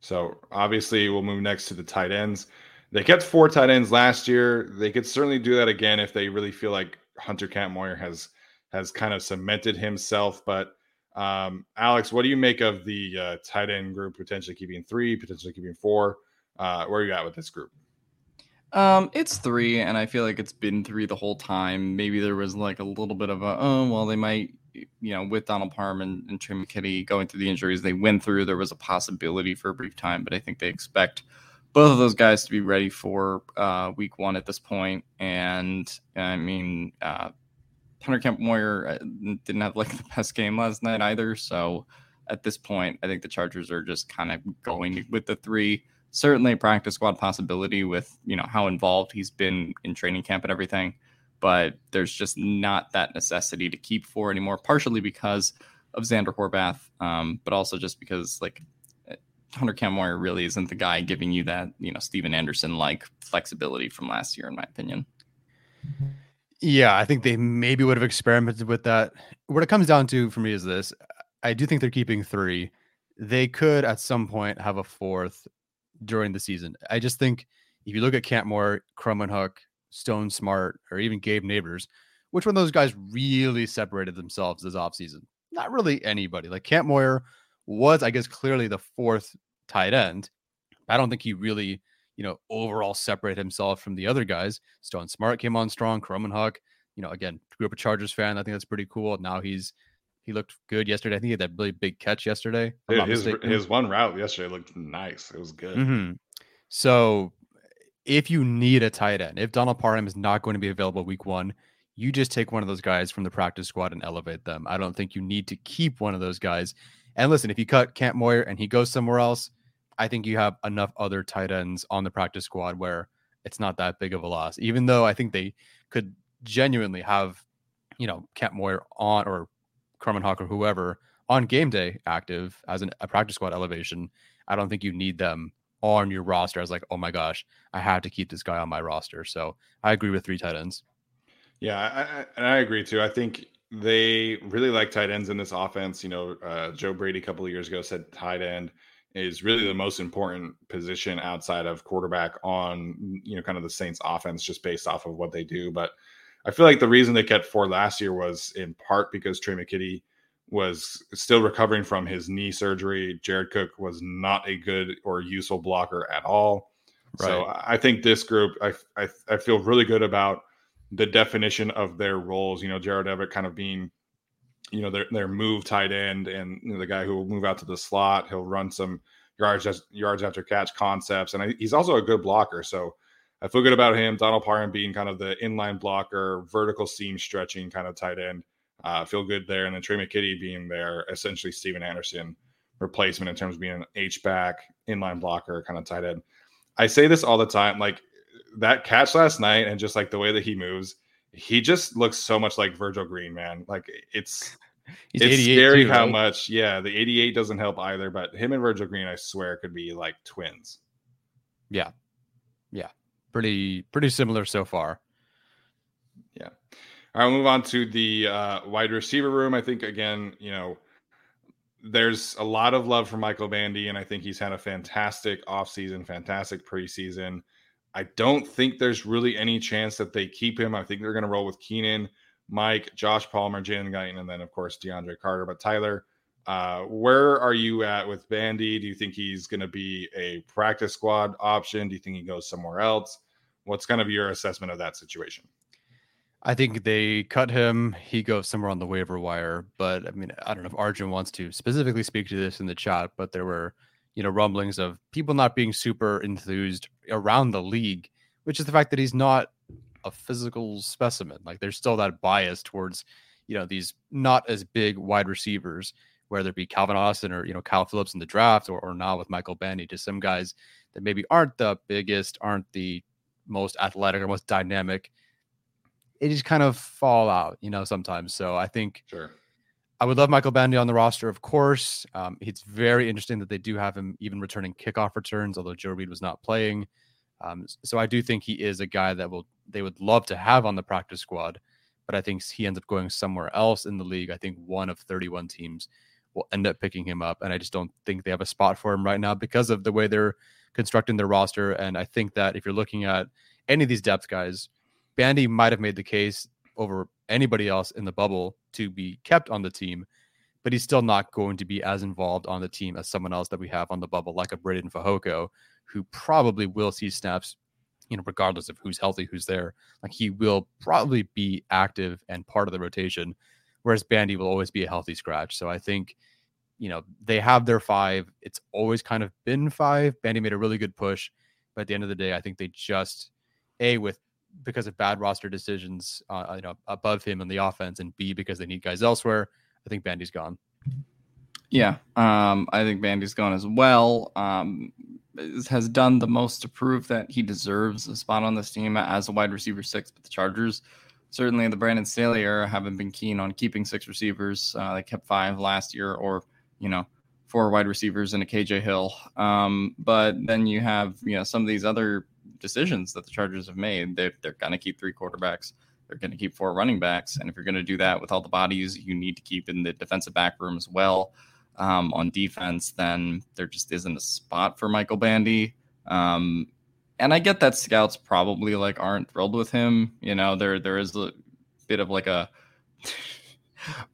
A: So, obviously, we'll move next to the tight ends. They kept four tight ends last year. They could certainly do that again if they really feel like Hunter Kampmoyer has has kind of cemented himself. But um, Alex, what do you make of the uh, tight end group potentially keeping three, potentially keeping four? Uh, where are you at with this group?
B: Um, it's three, and I feel like it's been three the whole time. Maybe there was like a little bit of a oh well, they might you know with Donald Parham and, and Tre' McKitty going through the injuries they went through, there was a possibility for a brief time, but I think they expect both of those guys to be ready for uh, week one at this point. And I mean, uh, Hunter Kampmoyer uh, didn't have like the best game last night either, so at this point, I think the Chargers are just kind of going with the three. Certainly a practice squad possibility with you know how involved he's been in training camp and everything but there's just not that necessity to keep four anymore partially because of Zander Horvath um, but also just because like Hunter Kampmoyer really isn't the guy giving you that you know Stephen Anderson like flexibility from last year in my opinion
C: yeah I think they maybe would have experimented with that what it comes down to for me is this I do think they're keeping three they could at some point have a fourth during the season. I just think if you look at Kampmoyer, Krommenhoek, Stone Smartt, or even Gabe Nabers, which one of those guys really separated themselves this offseason? Not really anybody. Like Kampmoyer was, I guess, clearly the fourth tight end. I don't think he really, you know, overall separate himself from the other guys. Stone Smartt came on strong. Krommenhoek, you know, again, grew up a Chargers fan. I think that's pretty cool. Now he's He looked good yesterday. I think he had that really big catch yesterday.
A: Yeah, his his one route yesterday looked nice. It was good.
C: Mm-hmm. So if you need a tight end, if Donald Parham is not going to be available week one, you just take one of those guys from the practice squad and elevate them. I don't think you need to keep one of those guys. And listen, if you cut Kampmoyer and he goes somewhere else, I think you have enough other tight ends on the practice squad where it's not that big of a loss. Even though I think they could genuinely have, you know, Kampmoyer on or Krommenhoek or whoever on game day active as an, a practice squad elevation. I don't think you need them on your roster I was like, oh my gosh, I have to keep this guy on my roster. So I agree with three tight ends.
A: Yeah, I, I, and I agree too. I think they really like tight ends in this offense. You know, uh, Joe Brady a couple of years ago said tight end is really the most important position outside of quarterback on you know kind of the Saints offense just based off of what they do. But I feel like the reason they kept Ford last year was in part because Tre' McKitty was still recovering from his knee surgery. Jared Cook was not a good or useful blocker at all. Right. So I think this group, I, I, I feel really good about the definition of their roles. You know, Jared Everett kind of being you know, their their move tight end and you know, the guy who will move out to the slot. He'll run some yards yards after catch concepts, and I, he's also a good blocker. So I feel good about him. Donald Parham being kind of the inline blocker, vertical seam stretching kind of tight end. Uh, feel good there, and then Tre' McKitty being there, essentially Stephen Anderson replacement in terms of being an H back inline blocker kind of tight end. I say this all the time, like that catch last night, and just like the way that he moves he just looks so much like Virgil Green, man. Like it's He's it's scary too, how right? much. Yeah, the 88 doesn't help either, but him and Virgil Green, I swear, could be like twins.
C: Yeah, yeah, pretty pretty similar so far.
A: Yeah. All right, we'll move on to the uh, wide receiver room. I think again, you know, there's a lot of love for Michael Bandy, and I think he's had a fantastic offseason, fantastic preseason. I don't think there's really any chance that they keep him. I think they're going to roll with Keenan, Mike, Josh Palmer, Jalen Guyton, and then of course DeAndre Carter. But Tyler, uh, where are you at with Bandy? Do you think he's going to be a practice squad option? Do you think he goes somewhere else? What's kind of your assessment of that situation?
C: I think they cut him. He goes somewhere on the waiver wire. But I mean, I don't know if Arjun wants to specifically speak to this in the chat, but there were you know, rumblings of people not being super enthused around the league, which is the fact that he's not a physical specimen. Like there's still that bias towards, you know, these not as big wide receivers, whether it be Calvin Austin or, you know, Kyle Philips in the draft or, or now with Michael Bandy, to some guys that maybe aren't the biggest, aren't the most athletic or most dynamic. It just kind of fall out, you know, sometimes. So I think
A: sure
C: I would love Michael Bandy on the roster, of course. Um, it's very interesting that they do have him even returning kickoff returns, although Joe Reed was not playing. Um, so I do think he is a guy that will they would love to have on the practice squad, but I think he ends up going somewhere else in the league. I think one of 31 teams will end up picking him up, and I just don't think they have a spot for him right now because of the way they're constructing their roster. And I think that if you're looking at any of these depth guys, Bandy might have made the case over anybody else in the bubble to be kept on the team, but he's still not going to be as involved on the team as someone else that we have on the bubble, like a Breiden Fehoko, who probably will see snaps, you know, regardless of who's healthy, who's there. Like he will probably be active and part of the rotation, whereas Bandy will always be a healthy scratch. So I think, you know, they have their five. It's always kind of been five. Bandy made a really good push, but at the end of the day, I think they just a with because of bad roster decisions, uh, you know, above him in the offense, and B because they need guys elsewhere. I think Bandy's gone.
B: Yeah, um, I think Bandy's gone as well. Um, has done the most to prove that he deserves a spot on this team as a wide receiver six. But the Chargers, certainly in the Brandon Staley era, haven't been keen on keeping six receivers. Uh, they kept five last year, or you know, four wide receivers and a KJ Hill. Um, but then you have you know some of these other decisions that the Chargers have made. They're, they're going to keep three quarterbacks. They're going to keep four running backs. And if you're going to do that with all the bodies you need to keep in the defensive back room as well um, on defense, then there just isn't a spot for Michael Bandy. Um, and I get that scouts probably like aren't thrilled with him. You know, there there is a bit of like a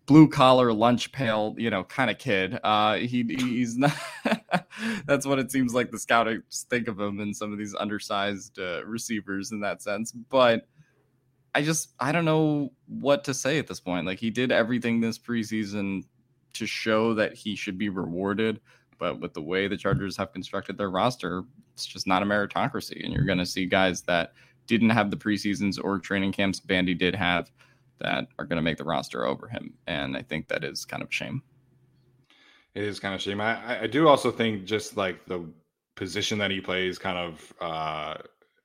B: blue collar lunch pail, you know, kind of kid. Uh, he he's not. that's what it seems like the scouts think of him and some of these undersized uh, receivers in that sense. But I just I don't know what to say at this point. Like he did everything this preseason to show that he should be rewarded, but with the way the Chargers have constructed their roster, it's just not a meritocracy, and you're going to see guys that didn't have the preseasons or training camps Bandy did have that are going to make the roster over him, and I think that is kind of shame.
A: It is kind of shame. I, I do also think just like the position that he plays kind of uh,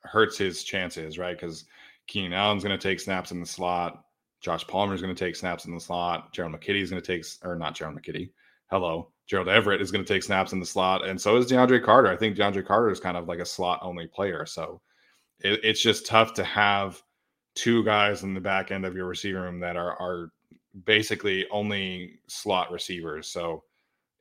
A: hurts his chances, right? Because Keenan Allen's going to take snaps in the slot. Josh Palmer is going to take snaps in the slot. Gerald McKitty is going to take, or not Gerald McKitty. Hello. Gerald Everett is going to take snaps in the slot. And so is DeAndre Carter. I think DeAndre Carter is kind of like a slot only player. So it, it's just tough to have two guys in the back end of your receiver room that are, are basically only slot receivers. So,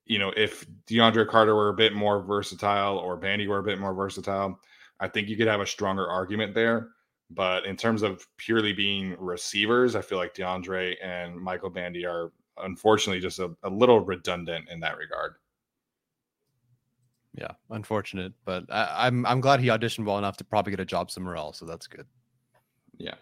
A: you know, if DeAndre Carter were a bit more versatile or Bandy were a bit more versatile, I think you could have a stronger argument there. But in terms of purely being receivers, I feel like DeAndre and Michael Bandy are unfortunately just a, a little redundant in that regard.
C: Yeah, unfortunate, but I, I'm, I'm glad he auditioned well enough to probably get a job somewhere else, so that's good.
A: Yeah.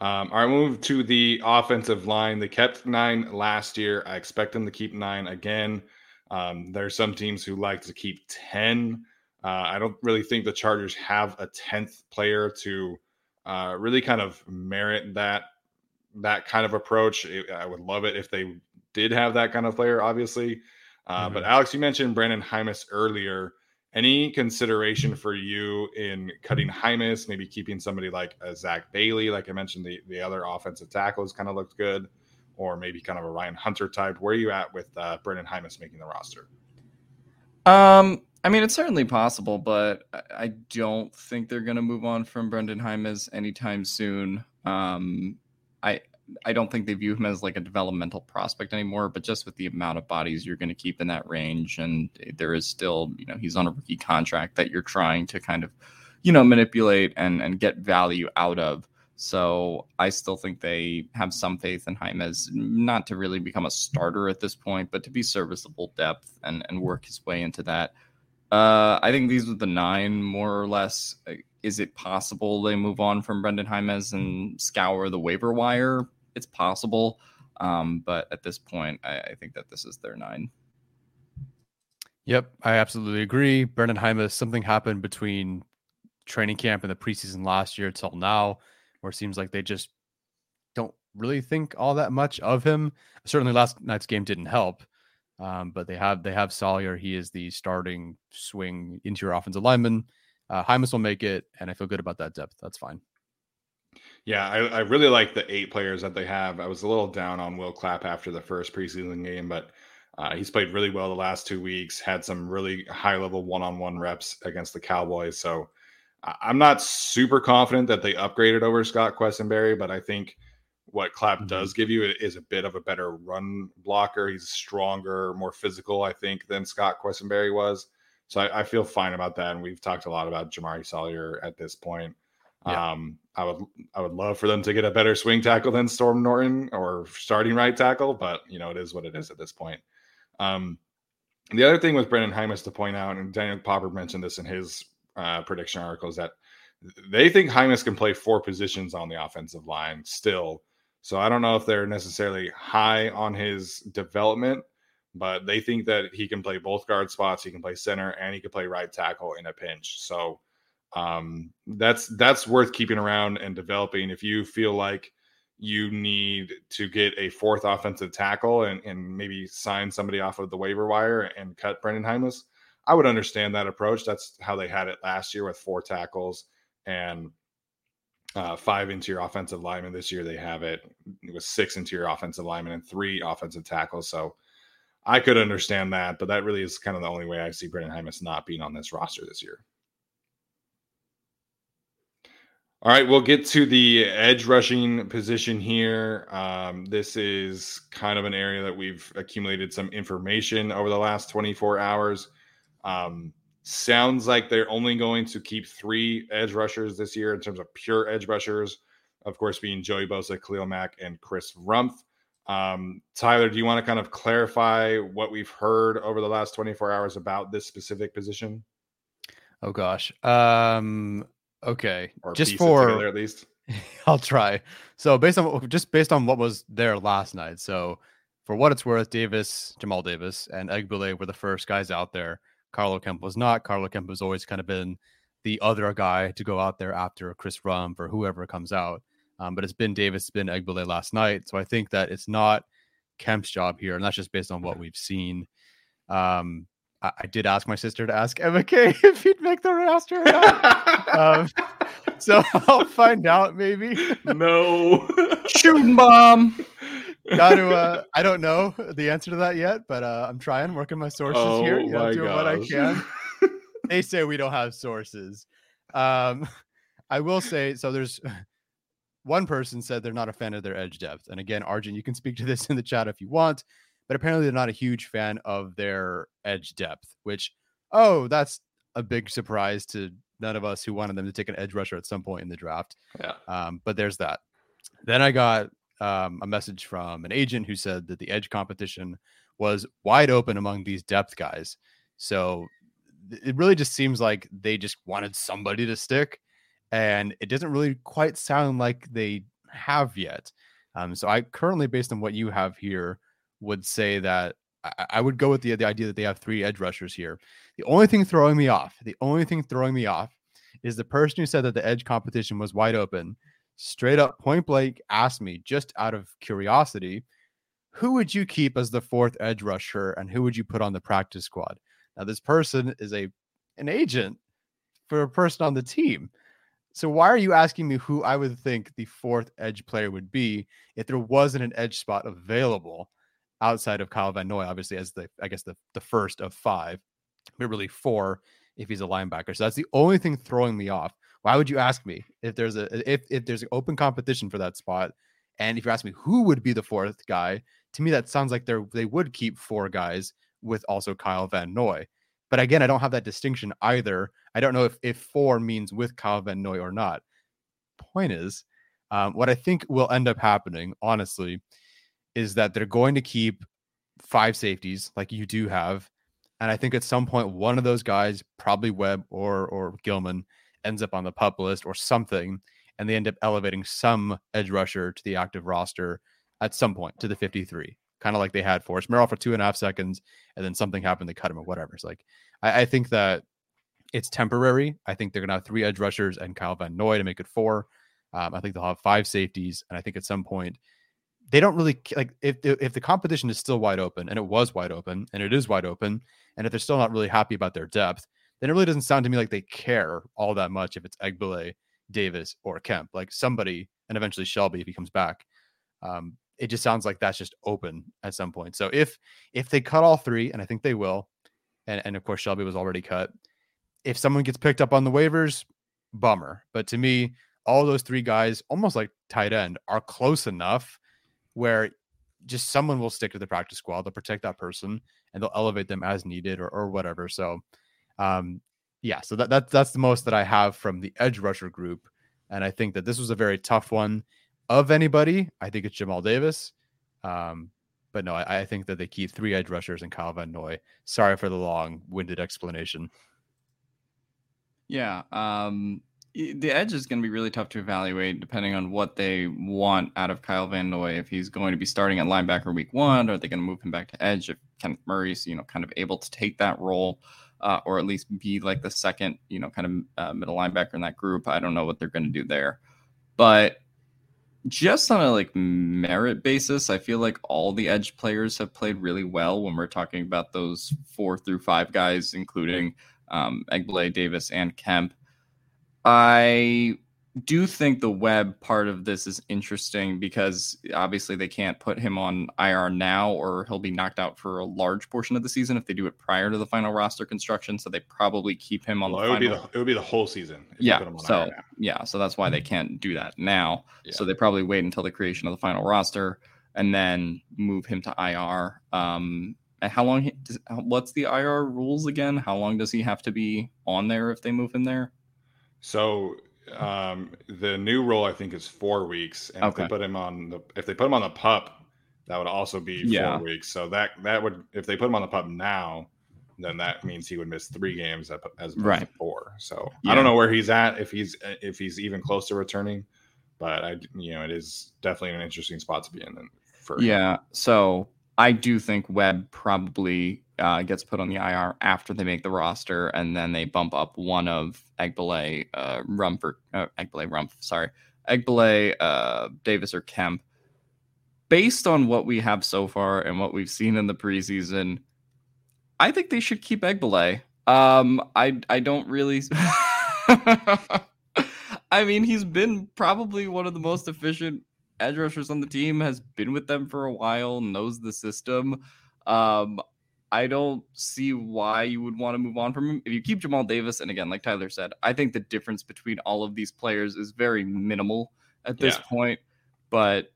A: Um, all right, move to the offensive line. They kept nine last year. I expect them to keep nine again. Um, there are some teams who like to keep ten. Uh, I don't really think the Chargers have a tenth player to uh, really kind of merit that that kind of approach. I would love it if they did have that kind of player, obviously. Uh, mm-hmm. But Alex, you mentioned Brenden Jaimes earlier. Any consideration for you in cutting Jaimes, maybe keeping somebody like a Zach Bailey? Like I mentioned, the, the other offensive tackles kind of looked good, or maybe kind of a Ryan Hunter type. Where are you at with uh, Brenden Jaimes making the roster?
B: Um, I mean, it's certainly possible, but I don't think they're going to move on from Brenden Jaimes anytime soon. Um, I I don't think they view him as like a developmental prospect anymore, but just with the amount of bodies you're going to keep in that range, and there is still, you know, he's on a rookie contract that you're trying to kind of, you know, manipulate and and get value out of. So I still think they have some faith in Jaimes, not to really become a starter at this point, but to be serviceable depth and and work his way into that. Uh, I think these are the nine, more or less. Is it possible they move on from Brenden Jaimes and scour the waiver wire? It's possible. Um, but at this point, I, I, think that this is their nine.
C: Yep, I absolutely agree. Brenden Jaimes, something happened between training camp and the preseason last year till now, where it seems like they just don't really think all that much of him. Certainly, last night's game didn't help. Um, but they have they have Salyer. He is the starting swing interior offensive lineman. Uh, Jaimes will make it, and I feel good about that depth. That's fine.
A: Yeah, I, I really like the eight players that they have. I was a little down on Will Clapp after the first preseason game, but uh, he's played really well the last two weeks. Had some really high level one on one reps against the Cowboys. So I'm not super confident that they upgraded over Scott Quessenberry, but I think what Clapp mm-hmm. does give you is a bit of a better run blocker. He's stronger, more physical, I think, than Scott Quessenberry was. So I, I feel fine about that. And we've talked a lot about Jamari Salyer at this point. Yeah. Um, I would I would love for them to get a better swing tackle than Storm Norton or starting right tackle, but you know it is what it is at this point. Um, the other thing with Brenden Jaimes to point out, and Daniel Popper mentioned this in his uh, prediction article, is that they think Jaimes can play four positions on the offensive line still so I don't know if they're necessarily high on his development, but they think that he can play both guard spots. He can play center and he can play right tackle in a pinch. So um, that's that's worth keeping around and developing. If you feel like you need to get a fourth offensive tackle and, and maybe sign somebody off of the waiver wire and cut Brenden Jaimes, I would understand that approach. That's how they had it last year with four tackles and uh, five interior offensive linemen. This year they have it with six interior offensive linemen and three offensive tackles. So I could understand that, but that really is kind of the only way I see Brenden Jaimes not being on this roster this year. All right, we'll get to the edge rushing position here. Um, this is kind of an area that we've accumulated some information over the last 24 hours. Um, Sounds like they're only going to keep three edge rushers this year in terms of pure edge rushers, of course, being Joey Bosa, Khalil Mack, and Chris Rumph. Um, Tyler, do you want to kind of clarify what we've heard over the last 24 hours about this specific position?
C: Oh gosh. Um, okay. Or just for
A: at least.
C: I'll try. So based on just based on what was there last night. So for what it's worth, Davis, Jamal Davis, and Egbule were the first guys out there. Carlo Kemp was not. Carlo Kemp has always kind of been the other guy to go out there after Chris Rumph or whoever comes out. Um, but it's been Davis, it's been Egbule last night. So I think that it's not Kemp's job here, and that's just based on what we've seen. Um, I, I did ask my sister to ask Emma K if he'd make the roster or not. um, so I'll find out maybe.
A: No.
B: Shooting bomb.
C: Got to. Uh, I don't know the answer to that yet, but uh, I'm trying, working my sources oh, here, you know, doing gosh. what I can. they say we don't have sources. Um, I will say so. There's one person said they're not a fan of their edge depth, and again, Arjun, you can speak to this in the chat if you want, but apparently they're not a huge fan of their edge depth. Which, oh, that's a big surprise to none of us who wanted them to take an edge rusher at some point in the draft.
A: Yeah.
C: Um, but there's that. Then I got um, a message from an agent who said that the edge competition was wide open among these depth guys. So it really just seems like they just wanted somebody to stick, and it doesn't really quite sound like they have yet. Um, so I currently, based on what you have here, would say that I, I would go with the the idea that they have three edge rushers here. The only thing throwing me off, the only thing throwing me off, is the person who said that the edge competition was wide open straight up point blank asked me just out of curiosity, who would you keep as the fourth edge rusher and who would you put on the practice squad? Now, this person is a an agent for a person on the team. So why are you asking me who I would think the fourth edge player would be if there wasn't an edge spot available outside of Kyle Van Noy, obviously as the I guess the the first of five, but really four if he's a linebacker. So that's the only thing throwing me off. Why would you ask me if there's a if if there's an open competition for that spot? And if you ask me who would be the fourth guy, to me that sounds like they they would keep four guys with also Kyle Van Noy. But again, I don't have that distinction either. I don't know if if four means with Kyle Van Noy or not. Point is, um, what I think will end up happening, honestly, is that they're going to keep five safeties like you do have, and I think at some point one of those guys, probably Webb or or Gilman, ends up on the pup list or something, and they end up elevating some edge rusher to the active roster at some point to the 53, kind of like they had Forrest Merrill for two and a half seconds, and then something happened, they cut him or whatever. It's like I, I think that it's temporary. I think they're gonna have three edge rushers and Kyle Van Noy to make it four. Um, I think they'll have five safeties, and I think at some point they don't really like if if the competition is still wide open, and it was wide open, and it is wide open, and if they're still not really happy about their depth, then it really doesn't sound to me like they care all that much if it's Egbule, Davis, or Kemp. Like somebody, and eventually Shelby if he comes back. Um, it just sounds like that's just open at some point. So if if they cut all three, and I think they will, and, and of course Shelby was already cut. If someone gets picked up on the waivers, bummer. But to me, all those three guys, almost like tight end, are close enough where just someone will stick to the practice squad. They'll protect that person and they'll elevate them as needed or, or whatever. So, um, yeah, so that, that that's the most that I have from the edge rusher group. And I think that this was a very tough one of anybody. I think it's Jamal Davis. Um, but no, I, I, think that they keep three edge rushers and Kyle Van Noy. Sorry for the long winded explanation.
B: Yeah. Um, the edge is going to be really tough to evaluate depending on what they want out of Kyle Van Noy. If he's going to be starting at linebacker week one, are they going to move him back to edge? If Kenneth Murray's, you know, kind of able to take that role, uh, or at least be like the second, you know, kind of uh, middle linebacker in that group. I don't know what they're going to do there, but just on a like merit basis, I feel like all the edge players have played really well when we're talking about those four through five guys, including um, Egbule, Davis, and Kemp. I do think the Webb part of this is interesting because obviously they can't put him on IR now or he'll be knocked out for a large portion of the season if they do it prior to the final roster construction. So they probably keep him on well,
A: the. It would
B: final.
A: be the it would be the whole season.
B: Yeah. So yeah, so that's why they can't do that now. Yeah. So they probably wait until the creation of the final roster and then move him to IR. Um, and how long? Does, what's the IR rules again? How long does he have to be on there if they move him there?
A: So um, the new rule I think is four weeks, and okay. if they put him on the if they put him on the pup, that would also be yeah. four weeks. So that that would if they put him on the pup now, then that means he would miss three games as right. four. So yeah. I don't know where he's at if he's if he's even close to returning, but I, you know, it is definitely an interesting spot to be in.
B: For yeah, so I do think Webb probably uh, gets put on the IR after they make the roster, and then they bump up one of Egbule, uh, Rumford, uh, Egbule, sorry, Egbule, uh, Davis, or Kemp. Based on what we have so far and what we've seen in the preseason, I think they should keep Egbule. Um, I I don't really. I mean, he's been probably one of the most efficient edge rushers on the team. Has been with them for a while, knows the system. Um, I don't see why you would want to move on from him. If you keep Jamal Davis, and again, like Tyler said, I think the difference between all of these players is very minimal at this yeah. point. But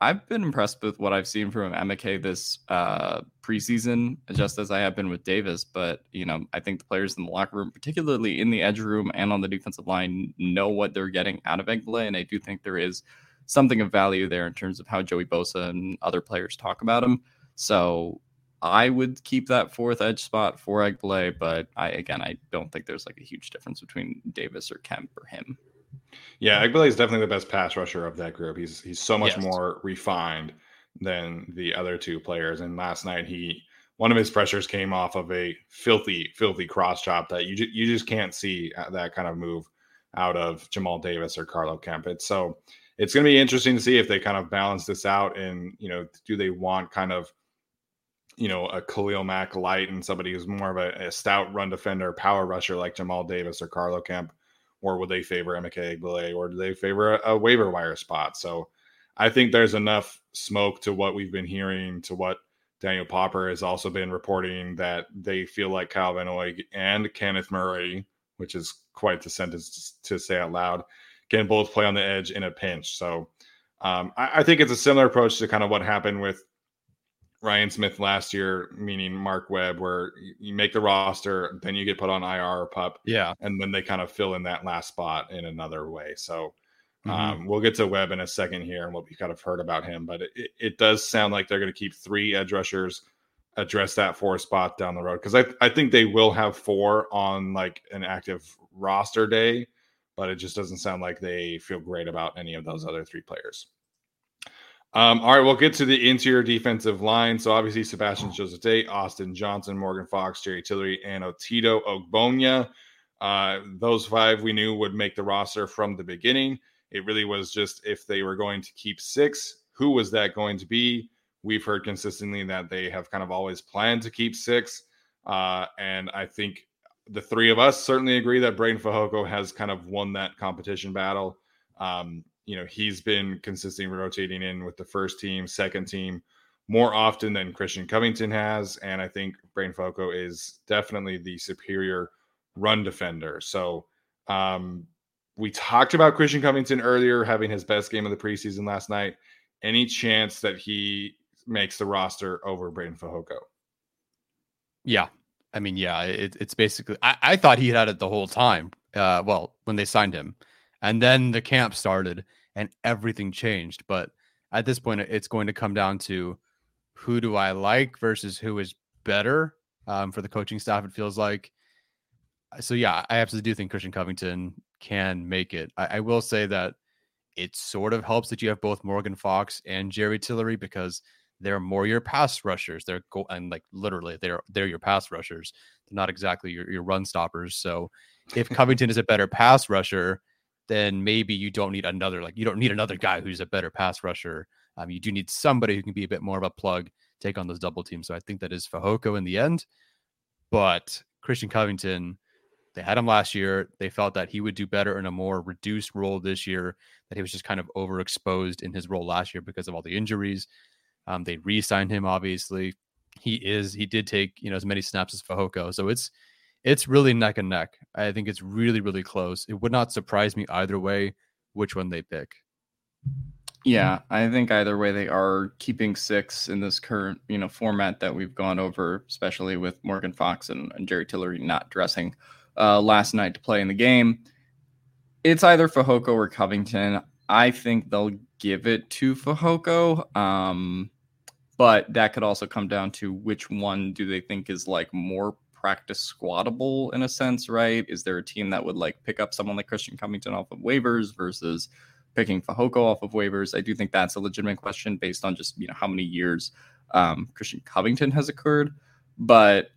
B: I've been impressed with what I've seen from Emeke this uh, preseason, just as I have been with Davis. But you know, I think the players in the locker room, particularly in the edge room and on the defensive line, know what they're getting out of Egbule, and I do think there is something of value there in terms of how Joey Bosa and other players talk about him. So I would keep that fourth edge spot for Egbule, but I again I don't think there's like a huge difference between Davis or Kemp or him.
A: Yeah, Egbule is definitely the best pass rusher of that group. He's he's so much yes. more refined than the other two players. And last night he one of his pressures came off of a filthy, filthy cross chop that you ju- you just can't see uh, that kind of move out of Jamal Davis or Carlo Kemp. It's so it's going to be interesting to see if they kind of balance this out and you know do they want kind of you know a Khalil Mack light and somebody who's more of a, a stout run defender, power rusher like Jamal Davis or Carlo Kemp or would they favor Emeke Egbule, or do they favor a, a waiver wire spot? So I think there's enough smoke to what we've been hearing, to what Daniel Popper has also been reporting that they feel like Kyle Van Noy and Kenneth Murray, which is quite the sentence to say out loud, can both play on the edge in a pinch. So um, I, I, think it's a similar approach to kind of what happened with Ryan Smith last year, meaning Mark Webb, where you make the roster, then you get put on IR or pup.
C: Yeah.
A: And then they kind of fill in that last spot in another way. So mm-hmm. um, we'll get to Webb in a second here and what we kind of heard about him. But it, it does sound like they're going to keep three edge rushers, address that four spot down the road. Because I, I think they will have four on like an active roster day, but it just doesn't sound like they feel great about any of those other three players. Um, all right, we'll get to the interior defensive line. So obviously Sebastian Joseph Austin Johnson, Morgan Fox, Jerry Tillery, and Otito Ogbonnia. Uh, those five we knew would make the roster from the beginning. It really was just if they were going to keep six, who was that going to be? We've heard consistently that they have kind of always planned to keep six. Uh, and I think the three of us certainly agree that Breiden Fehoko has kind of won that competition battle. Um, you know, he's been consistently rotating in with the first team, second team more often than Christian Covington has. And I think Breiden Fehoko is definitely the superior run defender. So um, we talked about Christian Covington earlier having his best game of the preseason last night. Any chance that he makes the roster over Breiden Fehoko?
C: Yeah. I mean, yeah, it, it's basically, I, I, thought he had it the whole time. Uh, well, when they signed him. And then the camp started and everything changed. But at this point, it's going to come down to who do I like versus who is better um, for the coaching staff. It feels like. So yeah, I absolutely do think Christian Covington can make it. I, I will say that it sort of helps that you have both Morgan Fox and Jerry Tillery because they're more your pass rushers. They're go and like literally they're they're your pass rushers. They're not exactly your, your run stoppers. So if Covington is a better pass rusher, then maybe you don't need another like you don't need another guy who's a better pass rusher. Um, you do need somebody who can be a bit more of a plug, take on those double teams. So I think that is Fehoko in the end. But Christian Covington, they had him last year. They felt that he would do better in a more reduced role this year. That he was just kind of overexposed in his role last year because of all the injuries. Um, they re-signed him. Obviously, he is. He did take you know as many snaps as Fehoko. So it's it's really neck and neck. I think it's really, really close. It would not surprise me either way which one they pick.
B: Yeah, I think either way they are keeping six in this current, you know, format that we've gone over, especially with Morgan Fox and, and Jerry Tillery not dressing uh, last night to play in the game. It's either Fehoko or Covington. I think they'll give it to Fehoko. Um, but that could also come down to which one do they think is like more practice squattable in a sense, right? Is there a team that would like pick up someone like Christian Covington off of waivers versus picking Fehoko off of waivers. I do think that's a legitimate question based on just you know how many years um, Christian Covington has occurred. But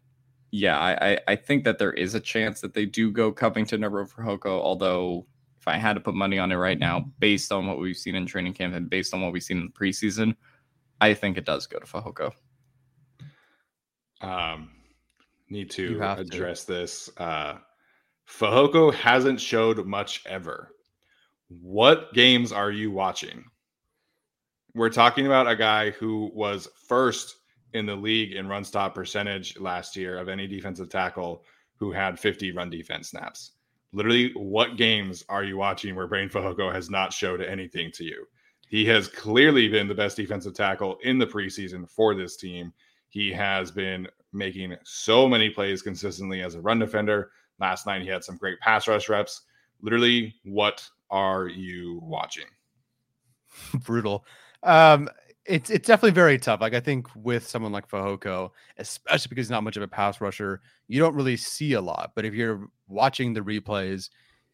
B: yeah, I, I think that there is a chance that they do go Covington over Fehoko. Although if I had to put money on it right now, based on what we've seen in training camp and based on what we've seen in the preseason, I think it does go to Fehoko.
A: Um, need to address to. this. Uh, Fehoko hasn't showed much ever. What games are you watching? We're talking about a guy who was first in the league in run stop percentage last year of any defensive tackle who had 50 run defense snaps. Literally, what games are you watching where Breiden Fehoko has not showed anything to you? He has clearly been the best defensive tackle in the preseason for this team. He has been making so many plays consistently as a run defender. Last night, he had some great pass rush reps. Literally, what are you watching?
C: Brutal. Um, it's it's definitely very tough. Like I think with someone like Fehoko, especially because he's not much of a pass rusher, you don't really see a lot. But if you're watching the replays,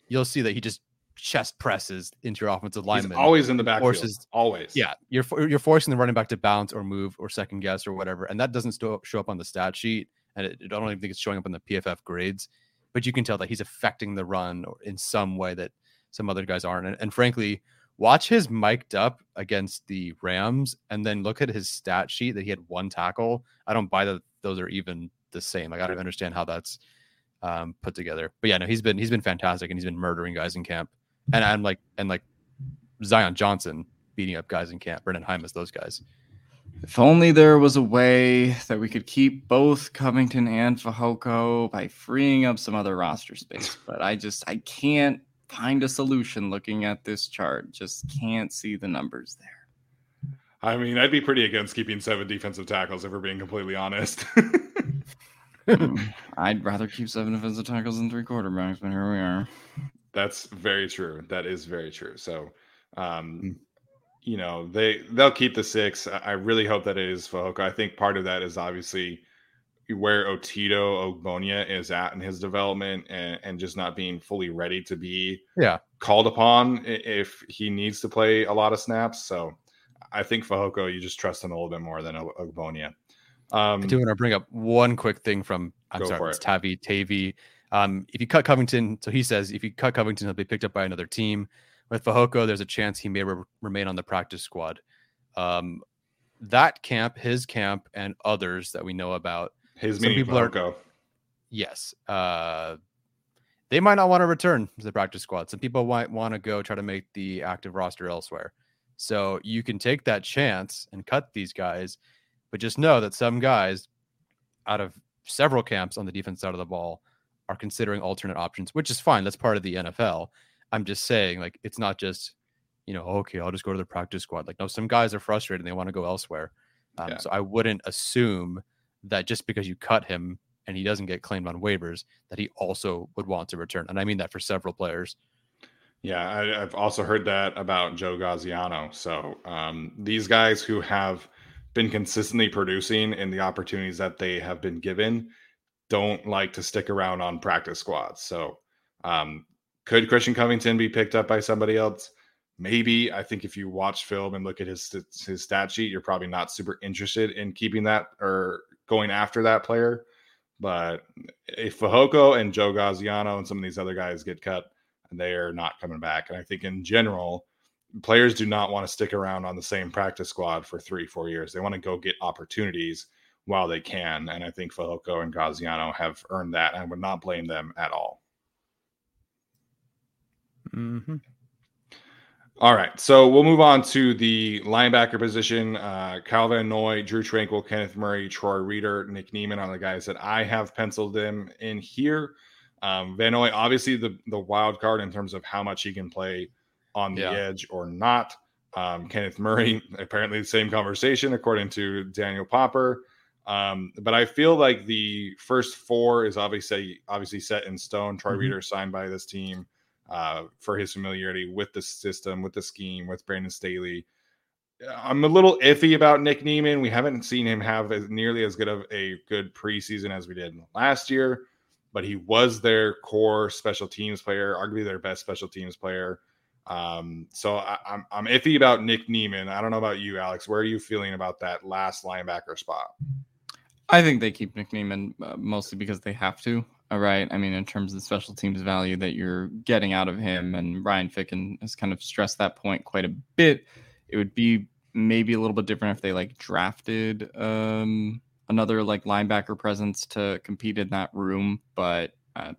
C: you'll see that he just chest presses into your offensive lineman.
A: He's always in the back. Forces, always.
C: Yeah, you're you're forcing the running back to bounce or move or second guess or whatever, and that doesn't show up on the stat sheet, and it, I don't even think it's showing up in the PFF grades. But you can tell that he's affecting the run in some way that some other guys aren't. And, and frankly, watch his mic'd up against the Rams, and then look at his stat sheet that he had one tackle. I don't buy that those are even the same. Like I don't understand how that's um, put together. But yeah, no, he's been he's been fantastic, and he's been murdering guys in camp and I'm like and like Zion Johnson beating up guys in camp, Brenden Jaimes, those guys.
B: If only there was a way that we could keep both Covington and Fehoko by freeing up some other roster space. But I just I can't find a solution looking at this chart. Just can't see the numbers there.
A: I mean, I'd be pretty against keeping seven defensive tackles if we're being completely honest. Hmm.
B: I'd rather keep seven defensive tackles than three quarterbacks, but here we are.
A: That's very true. That is very true. So, um, mm. you know, they they'll keep the six. I really hope that it is Fehoko. I think part of that is obviously where Otito Ogbonnia is at in his development and, and just not being fully ready to be
C: yeah
A: called upon if he needs to play a lot of snaps. So I think Fehoko, you just trust him a little bit more than Ogbonnia.
C: Um, I do want to bring up one quick thing from I'm sorry, it's Tavi Tavi um, if you cut Covington, so he says if you cut Covington, he'll be picked up by another team. With Fehoko, there's a chance he may re- remain on the practice squad. Um, that camp, his camp, and others that we know about.
A: His some people Fehoko. are
C: yes. Uh, they might not want to return to the practice squad. Some people might want to go try to make the active roster elsewhere. So you can take that chance and cut these guys, but just know that some guys out of several camps on the defense side of the ball are considering alternate options, which is fine. That's part of the NFL. I'm just saying, like, it's not just, you know, okay, I'll just go to the practice squad. Like, no, some guys are frustrated and they want to go elsewhere. Um, yeah. So I wouldn't assume that just because you cut him and he doesn't get claimed on waivers, that he also would want to return. And I mean that for several players.
A: Yeah, I, have also heard that about Joe Gaziano. So um, these guys who have been consistently producing in the opportunities that they have been given don't like to stick around on practice squads. So, um, could Christian Covington be picked up by somebody else? Maybe. I think if you watch film and look at his his stat sheet, you're probably not super interested in keeping that or going after that player. But if Fehoko and Joe Gaziano and some of these other guys get cut, and they are not coming back. And I think in general, players do not want to stick around on the same practice squad for three, four years. They want to go get opportunities while they can. And I think Fehoko and Gaziano have earned that. And I would not blame them at all.
C: Mm-hmm.
A: All right. So we'll move on to the linebacker position. Uh, Kyle Van Noy, Drue Tranquill, Kenneth Murray, Troy Reeder, Nick Niemann are the guys that I have penciled them in here. Um, Van Noy, obviously the, the wild card in terms of how much he can play on the yeah. edge or not. Um, Kenneth Murray, apparently the same conversation, according to Daniel Popper. Um, but I feel like the first four is obviously obviously set in stone. Troy mm-hmm. Reeder signed by this team uh, for his familiarity with the system, with the scheme, with Brandon Staley. I'm a little iffy about Nick Niemann. We haven't seen him have as nearly as good of a good preseason as we did last year, but he was their core special teams player, arguably their best special teams player. Um, so I, am I'm, I'm iffy about Nick Niemann. I don't know about you, Alex. Where are you feeling about that last linebacker spot?
B: I think they keep Nick Niemann uh, mostly because they have to. All right. I mean, in terms of the special teams value that you're getting out of him, and Ryan Ficken has kind of stressed that point quite a bit. It would be maybe a little bit different if they like drafted um, another like linebacker presence to compete in that room, but uh,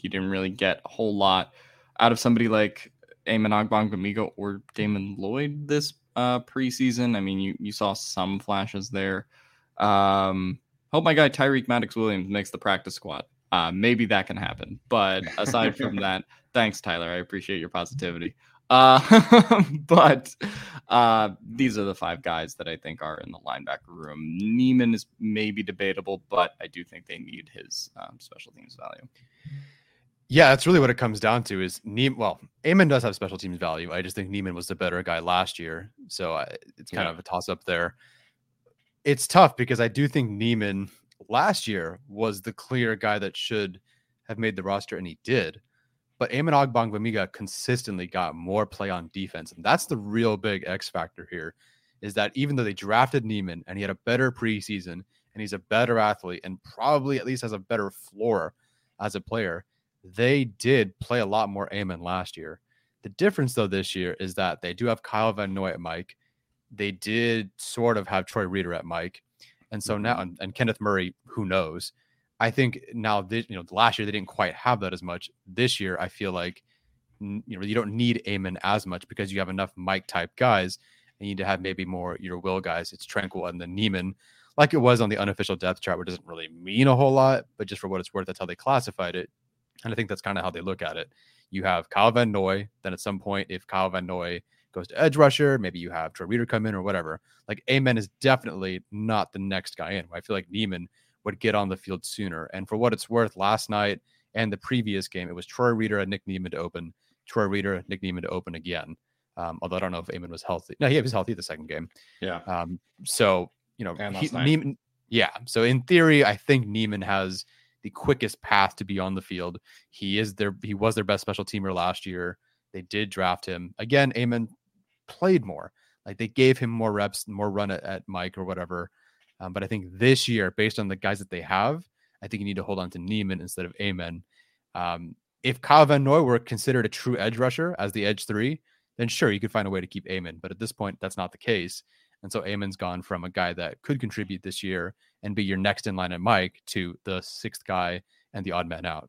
B: you didn't really get a whole lot out of somebody like Amen Ogbongbemiga or Damon Lloyd this uh, preseason. I mean, you you saw some flashes there. Um, hope my guy Tyreek Maddox Williams makes the practice squad. Uh, maybe that can happen. But aside from that, thanks, Tyler. I appreciate your positivity. Uh, but uh, these are the five guys that I think are in the linebacker room. Niemann is maybe debatable, but I do think they need his um, special teams value.
C: Yeah, that's really what it comes down to. Is Niemann? Well, Amen does have special teams value. I just think Niemann was the better guy last year, so I, it's kind yeah. of a toss up there. It's tough because I do think Niemann last year was the clear guy that should have made the roster, and he did. But Amen Ogbongbemiga consistently got more play on defense. And that's the real big X factor here is that even though they drafted Niemann and he had a better preseason and he's a better athlete and probably at least has a better floor as a player, they did play a lot more Amen last year. The difference, though, this year is that they do have Kyle Van Noy at Mike. They did sort of have Troy Reeder at Mike. And so now, mm-hmm. and, and Kenneth Murray, who knows? I think now this, you know, last year they didn't quite have that as much. This year, I feel like you know you don't need Amen as much because you have enough Mike type guys. And you need to have maybe more your will guys. It's Tranquill and then Niemann, like it was on the unofficial depth chart, which doesn't really mean a whole lot, but just for what it's worth, that's how they classified it. And I think that's kind of how they look at it. You have Kyle Van Noy. Then at some point, if Kyle Van Noy goes to edge rusher, maybe you have Troy Reeder come in or whatever. Like Amen is definitely not the next guy in. I feel like Niemann would get on the field sooner. And for what it's worth, last night and the previous game, it was Troy Reeder and Nick Niemann to open, Troy Reeder, Nick Niemann to open again. Um, although I don't know if Amen was healthy. No, he was healthy the second game.
A: Yeah.
C: Um, so, you know, he, Niemann, yeah. So in theory, I think Niemann has the quickest path to be on the field. He is their he was their best special teamer last year. They did draft him. Again, Amen played more. Like they gave him more reps, more run at, at Mike or whatever. Um, but I think this year, based on the guys that they have, I think you need to hold on to Niemann instead of Amen. Um, if Kyle Van Noy were considered a true edge rusher as the edge three, then sure, you could find a way to keep Amen. But at this point, that's not the case. And so Amen's gone from a guy that could contribute this year and be your next in line at Mike to the sixth guy and the odd man out.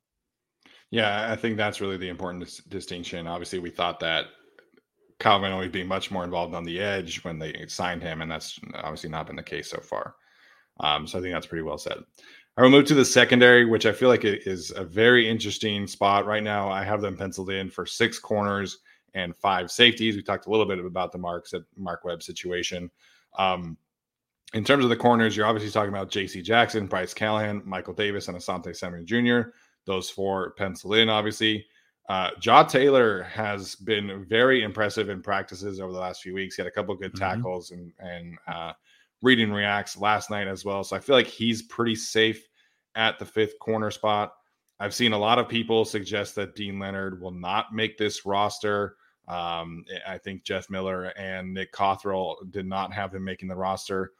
A: Yeah, I think that's really the important dis- distinction. Obviously, we thought that Van Noy being much more involved on the edge when they signed him, and that's obviously not been the case so far. Um, so I think that's pretty well said. I will move to the secondary, which I feel like it is a very interesting spot right now. I have them penciled in for six corners and five safeties. We talked a little bit about the Marks at Mark Webb situation. Um, in terms of the corners, you're obviously talking about J.C. Jackson, Bryce Callahan, Michael Davis, and Asante Samuel Jr. Those four pencil in, obviously. Uh, Jaw Taylor has been very impressive in practices over the last few weeks. He had a couple good mm-hmm. tackles and and uh, reading reacts last night as well. So I feel like he's pretty safe at the fifth corner spot. I've seen a lot of people suggest that Deane Leonard will not make this roster. Um, I think Jeff Miller and Nick Cothrell did not have him making the roster.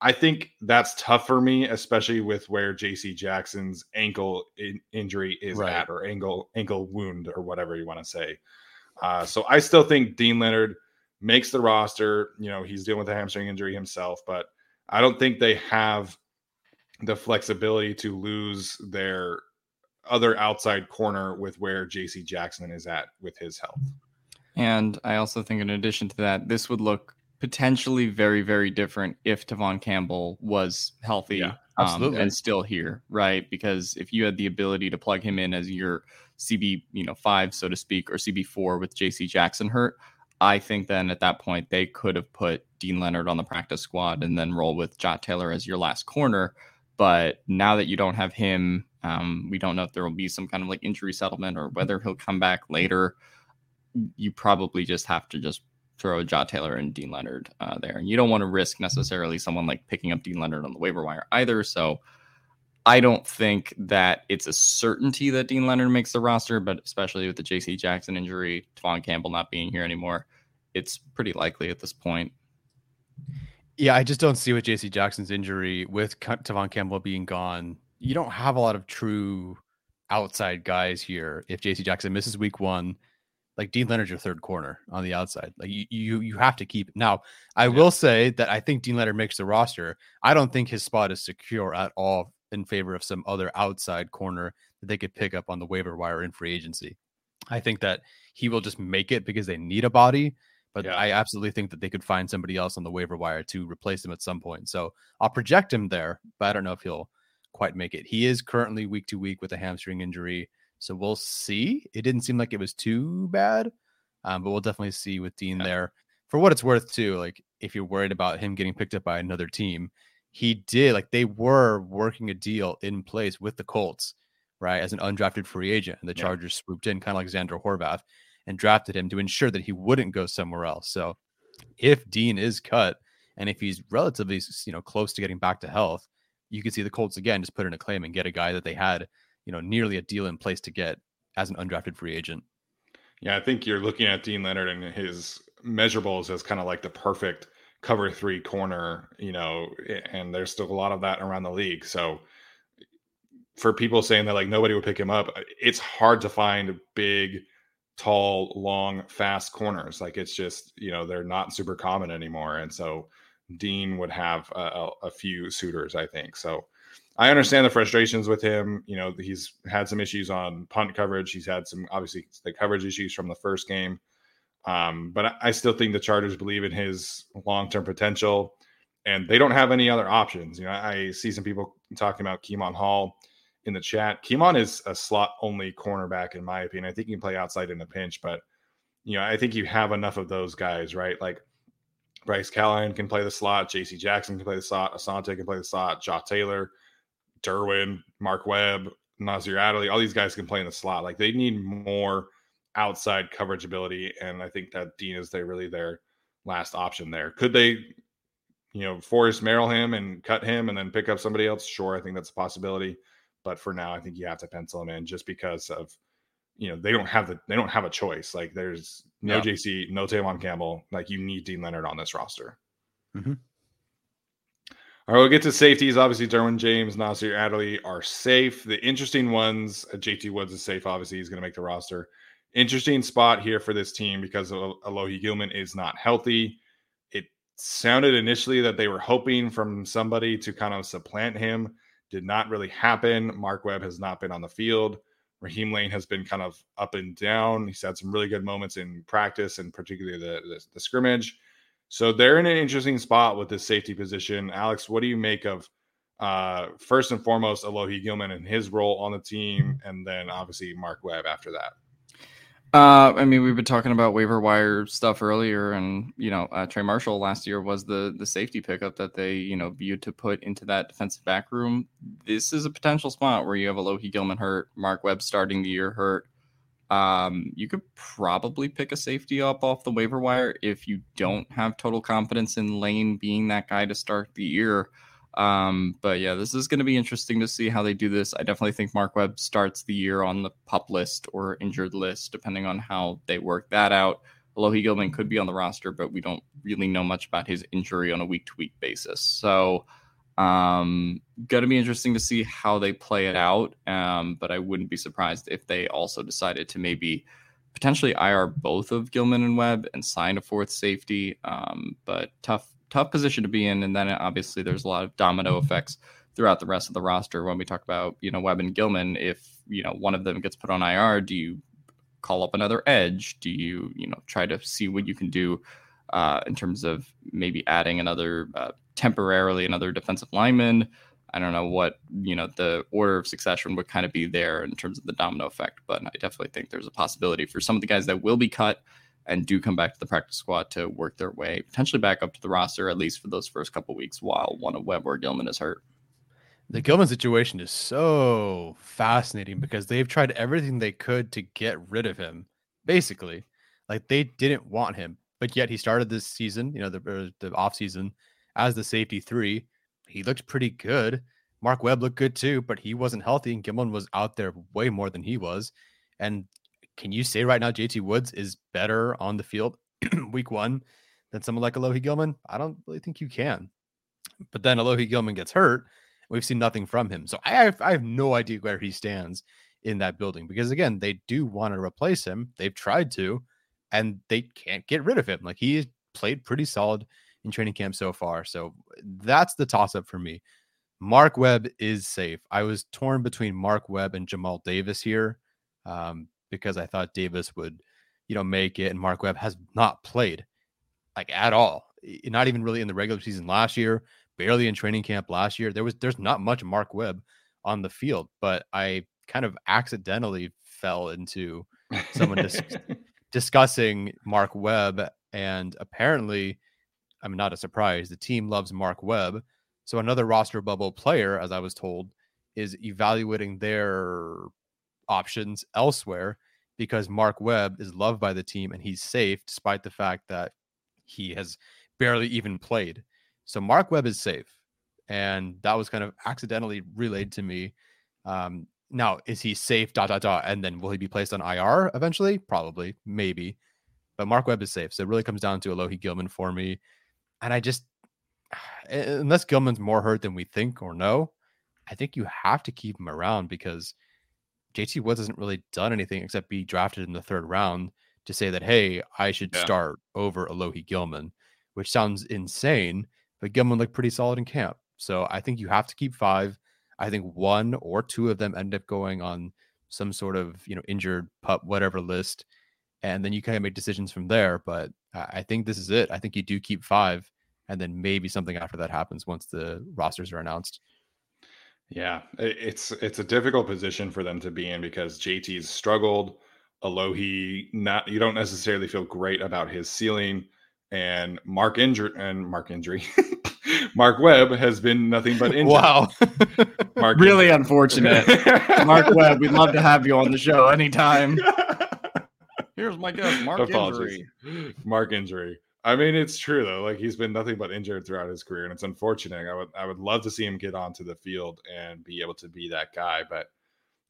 A: I think that's tough for me, especially with where JC Jackson's ankle in- injury is right. at, or ankle ankle wound, or whatever you want to say. Uh, so I still think Deane Leonard makes the roster. You know, he's dealing with a hamstring injury himself, but I don't think they have the flexibility to lose their other outside corner with where JC Jackson is at with his health.
B: And I also think, in addition to that, this would look potentially very, very different if Tevaughn Campbell was healthy yeah, um, and still here, right? Because if you had the ability to plug him in as your CB, you know, five, so to speak, or CB four with JC Jackson hurt, I think then at that point they could have put Deane Leonard on the practice squad and then roll with Jot Taylor as your last corner. But now that you don't have him, um, we don't know if there will be some kind of like injury settlement or whether he'll come back later. You probably just have to just throw Jot Taylor and Deane Leonard uh, there. And you don't want to risk necessarily someone like picking up Deane Leonard on the waiver wire either. So I don't think that it's a certainty that Deane Leonard makes the roster, but especially with the JC Jackson injury, Tevaughn Campbell not being here anymore, it's pretty likely at this point.
C: Yeah, I just don't see with JC Jackson's injury, with Tevaughn Campbell being gone, you don't have a lot of true outside guys here. If JC Jackson misses week one, like Deane Leonard's your third corner on the outside. Like you, you, you have to keep. Now, I yeah. will say that I think Deane Leonard makes the roster. I don't think his spot is secure at all in favor of some other outside corner that they could pick up on the waiver wire in free agency. I think that he will just make it because they need a body, but yeah. I absolutely think that they could find somebody else on the waiver wire to replace him at some point. So I'll project him there, but I don't know if he'll quite make it. He is currently week to week with a hamstring injury. So we'll see. It didn't seem like it was too bad, um, but we'll definitely see with Deane yeah. there. For what it's worth, too, like if you're worried about him getting picked up by another team, he did like they were working a deal in place with the Colts, right, as an undrafted free agent, and the Chargers yeah. swooped in, kind of like Zander Horvath, and drafted him to ensure that he wouldn't go somewhere else. So, if Deane is cut, and if he's relatively you know close to getting back to health, you can see the Colts again just put in a claim and get a guy that they had you know nearly a deal in place to get as an undrafted free agent.
A: Yeah, I think you're looking at Deane Leonard and his measurables as kind of like the perfect cover three corner, you know, and there's still a lot of that around the league. So for people saying that like nobody would pick him up, it's hard to find big, tall, long, fast corners. Like it's just, you know, they're not super common anymore. And so Deane would have a, a few suitors, I think. So I understand the frustrations with him. You know, he's had some issues on punt coverage. He's had some obviously the coverage issues from the first game. Um, but I still think the Chargers believe in his long term potential, and they don't have any other options. You know, I see some people talking about Kemon Hall in the chat. Kemon is a slot only cornerback, in my opinion. I think he can play outside in a pinch, but you know, I think you have enough of those guys, right? Like Bryce Callahan can play the slot, JC Jackson can play the slot, Asante can play the slot, Jaw Taylor, Derwin, Mark Webb, Nasir Adderley, all these guys can play in the slot. Like they need more outside coverage ability, and I think that Deane is they really their last option there. Could they, you know, force Merrill him and cut him and then pick up somebody else? Sure, I think that's a possibility. But for now, I think you have to pencil him in just because of you know they don't have the they don't have a choice. Like there's no yeah. JC, no Tevaughn Campbell. Like you need Deane Leonard on this roster. Mm-hmm. All right, we'll get to safeties. Obviously, Derwin James, Nasir Adderley are safe. The interesting ones, uh, JT Woods is safe. Obviously, he's going to make the roster interesting spot here for this team because Alohi Gilman is not healthy. It sounded initially that they were hoping from somebody to kind of supplant him. Did not really happen. Mark Webb has not been on the field. Raheem Layne has been kind of up and down. He's had some really good moments in practice and particularly the, the, the scrimmage. So they're in an interesting spot with this safety position. Alex, what do you make of uh, first and foremost Alohi Gilman and his role on the team, and then obviously Mark Webb after that?
B: Uh, I mean, we've been talking about waiver wire stuff earlier, and you know, uh, Trey Marshall last year was the the safety pickup that they you know viewed to put into that defensive back room. This is a potential spot where you have Alohi Gilman hurt, Mark Webb starting the year hurt. Um, you could probably pick a safety up off the waiver wire if you don't have total confidence in Layne being that guy to start the year. Um, but yeah, this is going to be interesting to see how they do this. I definitely think Mark Webb starts the year on the pup list or injured list, depending on how they work that out. Alohi Gilman could be on the roster, but we don't really know much about his injury on a week to week basis. So, um, going to be interesting to see how they play it out. Um, but I wouldn't be surprised if they also decided to maybe potentially IR both of Gilman and Webb and sign a fourth safety. Um, but tough tough position to be in. And then obviously there's a lot of domino effects throughout the rest of the roster when we talk about, you know, Webb and Gilman. If, you know, one of them gets put on IR, do you call up another edge? Do you, you know, try to see what you can do uh, in terms of maybe adding another uh, temporarily another defensive lineman? I don't know what you know the order of succession would kind of be there in terms of the domino effect, but I definitely think there's a possibility for some of the guys that will be cut and do come back to the practice squad to work their way potentially back up to the roster at least for those first couple weeks while one of Webb or Gilman is hurt.
C: The Gilman situation is so fascinating because they've tried everything they could to get rid of him. Basically, like they didn't want him, but yet he started this season, you know, the the off season as the safety three. He looked pretty good. Mark Webb looked good too, but he wasn't healthy, and Gilman was out there way more than he was. And can you say right now JT Woods is better on the field week one than someone like Alohi Gilman? I don't really think you can. But then Alohi Gilman gets hurt. We've seen nothing from him. So I have, I have no idea where he stands in that building because, again, they do want to replace him. They've tried to, and they can't get rid of him. Like he played pretty solid in training camp so far. So that's the toss up for me. Mark Webb is safe. I was torn between Mark Webb and Jamal Davis here um, because I thought Davis would, you know, make it, and Mark Webb has not played like at all. Not even really in the regular season last year, barely in training camp last year. There was there's not much Mark Webb on the field, but I kind of accidentally fell into someone dis- discussing Mark Webb, and apparently, I'm not a surprise. The team loves Mark Webb so another roster bubble player, as I was told, is evaluating their options elsewhere because Mark Webb is loved by the team and he's safe despite the fact that he has barely even played. So Mark Webb is safe. And that was kind of accidentally relayed to me. Um, now, is he safe? Dot dot dot. And then will he be placed on IR eventually? Probably, maybe. But Mark Webb is safe. So it really comes down to Alohi Gilman for me. And I just unless Gilman's more hurt than we think or know, I think you have to keep him around because JT Woods hasn't really done anything except be drafted in the third round to say that, hey, I should yeah. start over Alohi Gilman, which sounds insane, but Gilman looked pretty solid in camp. So I think you have to keep five. I think one or two of them end up going on some sort of, you know, injured pup, whatever list. And then you kind of make decisions from there. But I think this is it. I think you do keep five and then maybe something after that happens once the rosters are announced.
A: Yeah, it's it's a difficult position for them to be in because JT's struggled. Alohi, not you don't necessarily feel great about his ceiling, and Mark injury and Mark injury. Mark Webb has been nothing but injured.
B: Wow, Mark really injury. unfortunate. Mark Webb, we'd love to have you on the show anytime. Here's my guess, Mark Apologies.
A: Injury. Mark injury. I mean, it's true though. Like he's been nothing but injured throughout his career, and it's unfortunate. I would I would love to see him get onto the field and be able to be that guy, but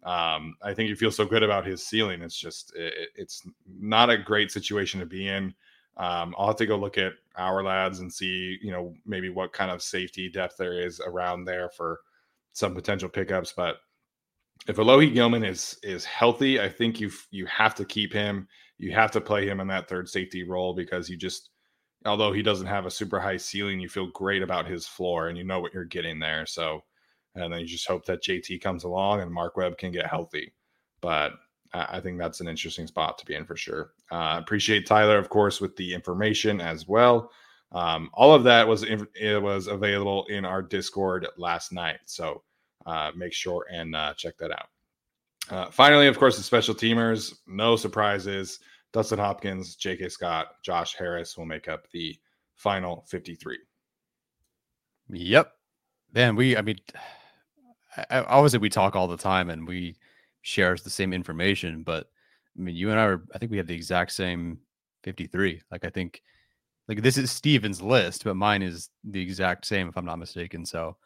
A: um, I think you feel so good about his ceiling. It's just it, it's not a great situation to be in. Um, I'll have to go look at Ourlads and see, you know, maybe what kind of safety depth there is around there for some potential pickups. But if Alohi Gilman is is healthy, I think you you have to keep him. You have to play him in that third safety role because you just although he doesn't have a super high ceiling, you feel great about his floor and you know what you're getting there. So, and then you just hope that JT comes along and Mark Webb can get healthy. But I think that's an interesting spot to be in for sure. Uh, appreciate Tyler, of course, with the information as well. Um, all of that was it was available in our Discord last night, so uh, make sure and uh, check that out. Uh, finally, of course, the special teamers. No surprises. Dustin Hopkins, J.K. Scott, Josh Harris will make up the final 53.
C: Yep. Man, we, I mean, I, obviously we talk all the time and we share the same information, but I mean, you and I are, I think we have the exact same 53. Like, I think, like, this is Steven's list, but mine is the exact same, if I'm not mistaken. So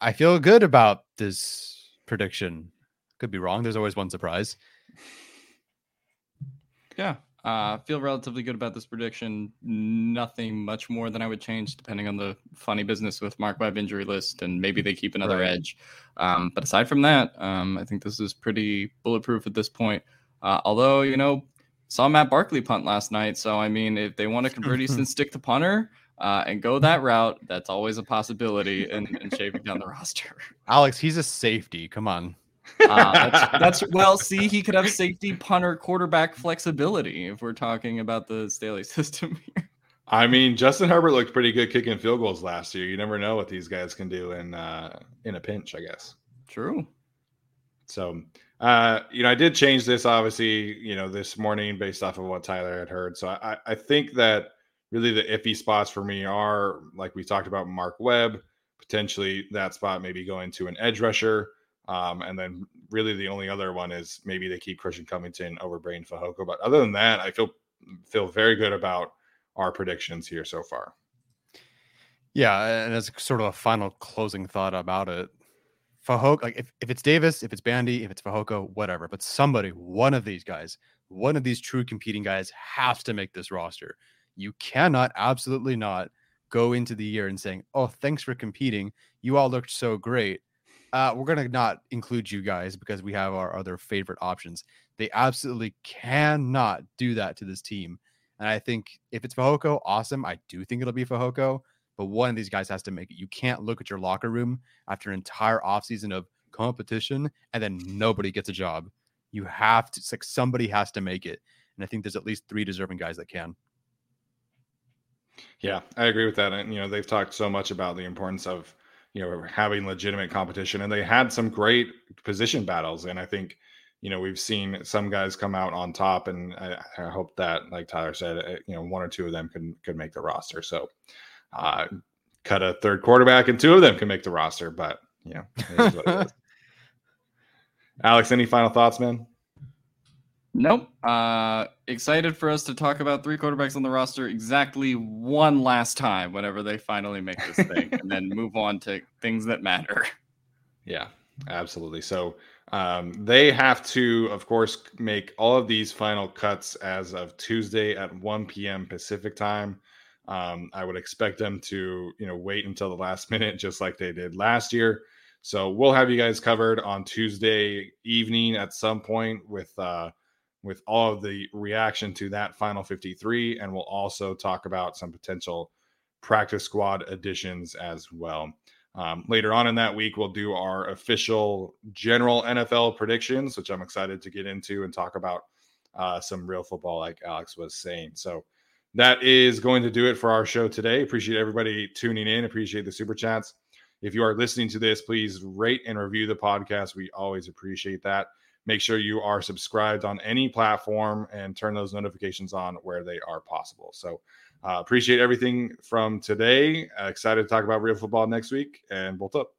C: I feel good about this prediction. Could be wrong. There's always one surprise.
B: Yeah. Uh, feel relatively good about this prediction. Nothing much more than I would change, depending on the funny business with Mark Webb injury list, and maybe they keep another right. edge. Um, but aside from that, um, I think this is pretty bulletproof at this point. Uh, although you know, saw Matt Barkley punt last night, so I mean, if they want to convert Easton stick to punter uh, and go that route, that's always a possibility in, in shaving down the roster.
C: Alex, he's a safety. Come on.
B: Uh, that's, that's, well. See, he could have safety, punter, quarterback flexibility if we're talking about the Staley system here.
A: I mean, Justin Herbert looked pretty good kicking field goals last year. You never know what these guys can do in uh, in a pinch, I guess.
B: True.
A: So, uh, you know, I did change this obviously, you know, this morning based off of what Tyler had heard. So I, I think that really the iffy spots for me are like we talked about Mark Webb, potentially that spot maybe going to an edge rusher. Um, and then really the only other one is maybe they keep Christian Covington over Breiden Fehoko. But other than that, I feel feel very good about our predictions here so far.
C: Yeah, and as sort of a final closing thought about it, Fehoko, like if, if it's Davis, if it's Bandy, if it's Fehoko, whatever, but somebody, one of these guys, one of these true competing guys has to make this roster. You cannot, absolutely not, go into the year and saying, "Oh, thanks for competing. You all looked so great. Uh, we're gonna not include you guys because we have our other favorite options." They absolutely cannot do that to this team. And I think if it's Fehoko, awesome. I do think it'll be Fehoko, but one of these guys has to make it. You can't look at your locker room after an entire offseason of competition and then nobody gets a job. You have to, like somebody has to make it. And I think there's at least three deserving guys that can.
A: Yeah, I agree with that. And, you know, they've talked so much about the importance of, you know, having legitimate competition and they had some great position battles. And I think, you know, we've seen some guys come out on top, and I, I hope that, like Tyler said, uh, you know, one or two of them can could make the roster. So, uh, cut a third quarterback, and two of them can make the roster. But you know, Alex, any final thoughts, man?
B: Nope. Uh, excited for us to talk about three quarterbacks on the roster exactly one last time whenever they finally make this thing, and then move on to things that matter.
A: Yeah, absolutely. So um, they have to, of course, make all of these final cuts as of Tuesday at 1 p.m. Pacific time. Um, I would expect them to, you know, wait until the last minute, just like they did last year. So we'll have you guys covered on Tuesday evening at some point with uh, with all of the reaction to that final 53, and we'll also talk about some potential practice squad additions as well. Um, later on in that week, we'll do our official general NFL predictions, which I'm excited to get into and talk about uh, some real football, like Alex was saying. So that is going to do it for our show today. Appreciate everybody tuning in. Appreciate the super chats. If you are listening to this, please rate and review the podcast. We always appreciate that. Make sure you are subscribed on any platform and turn those notifications on where they are possible. So, uh, appreciate everything from today. Uh, excited to talk about real football next week and bolt up.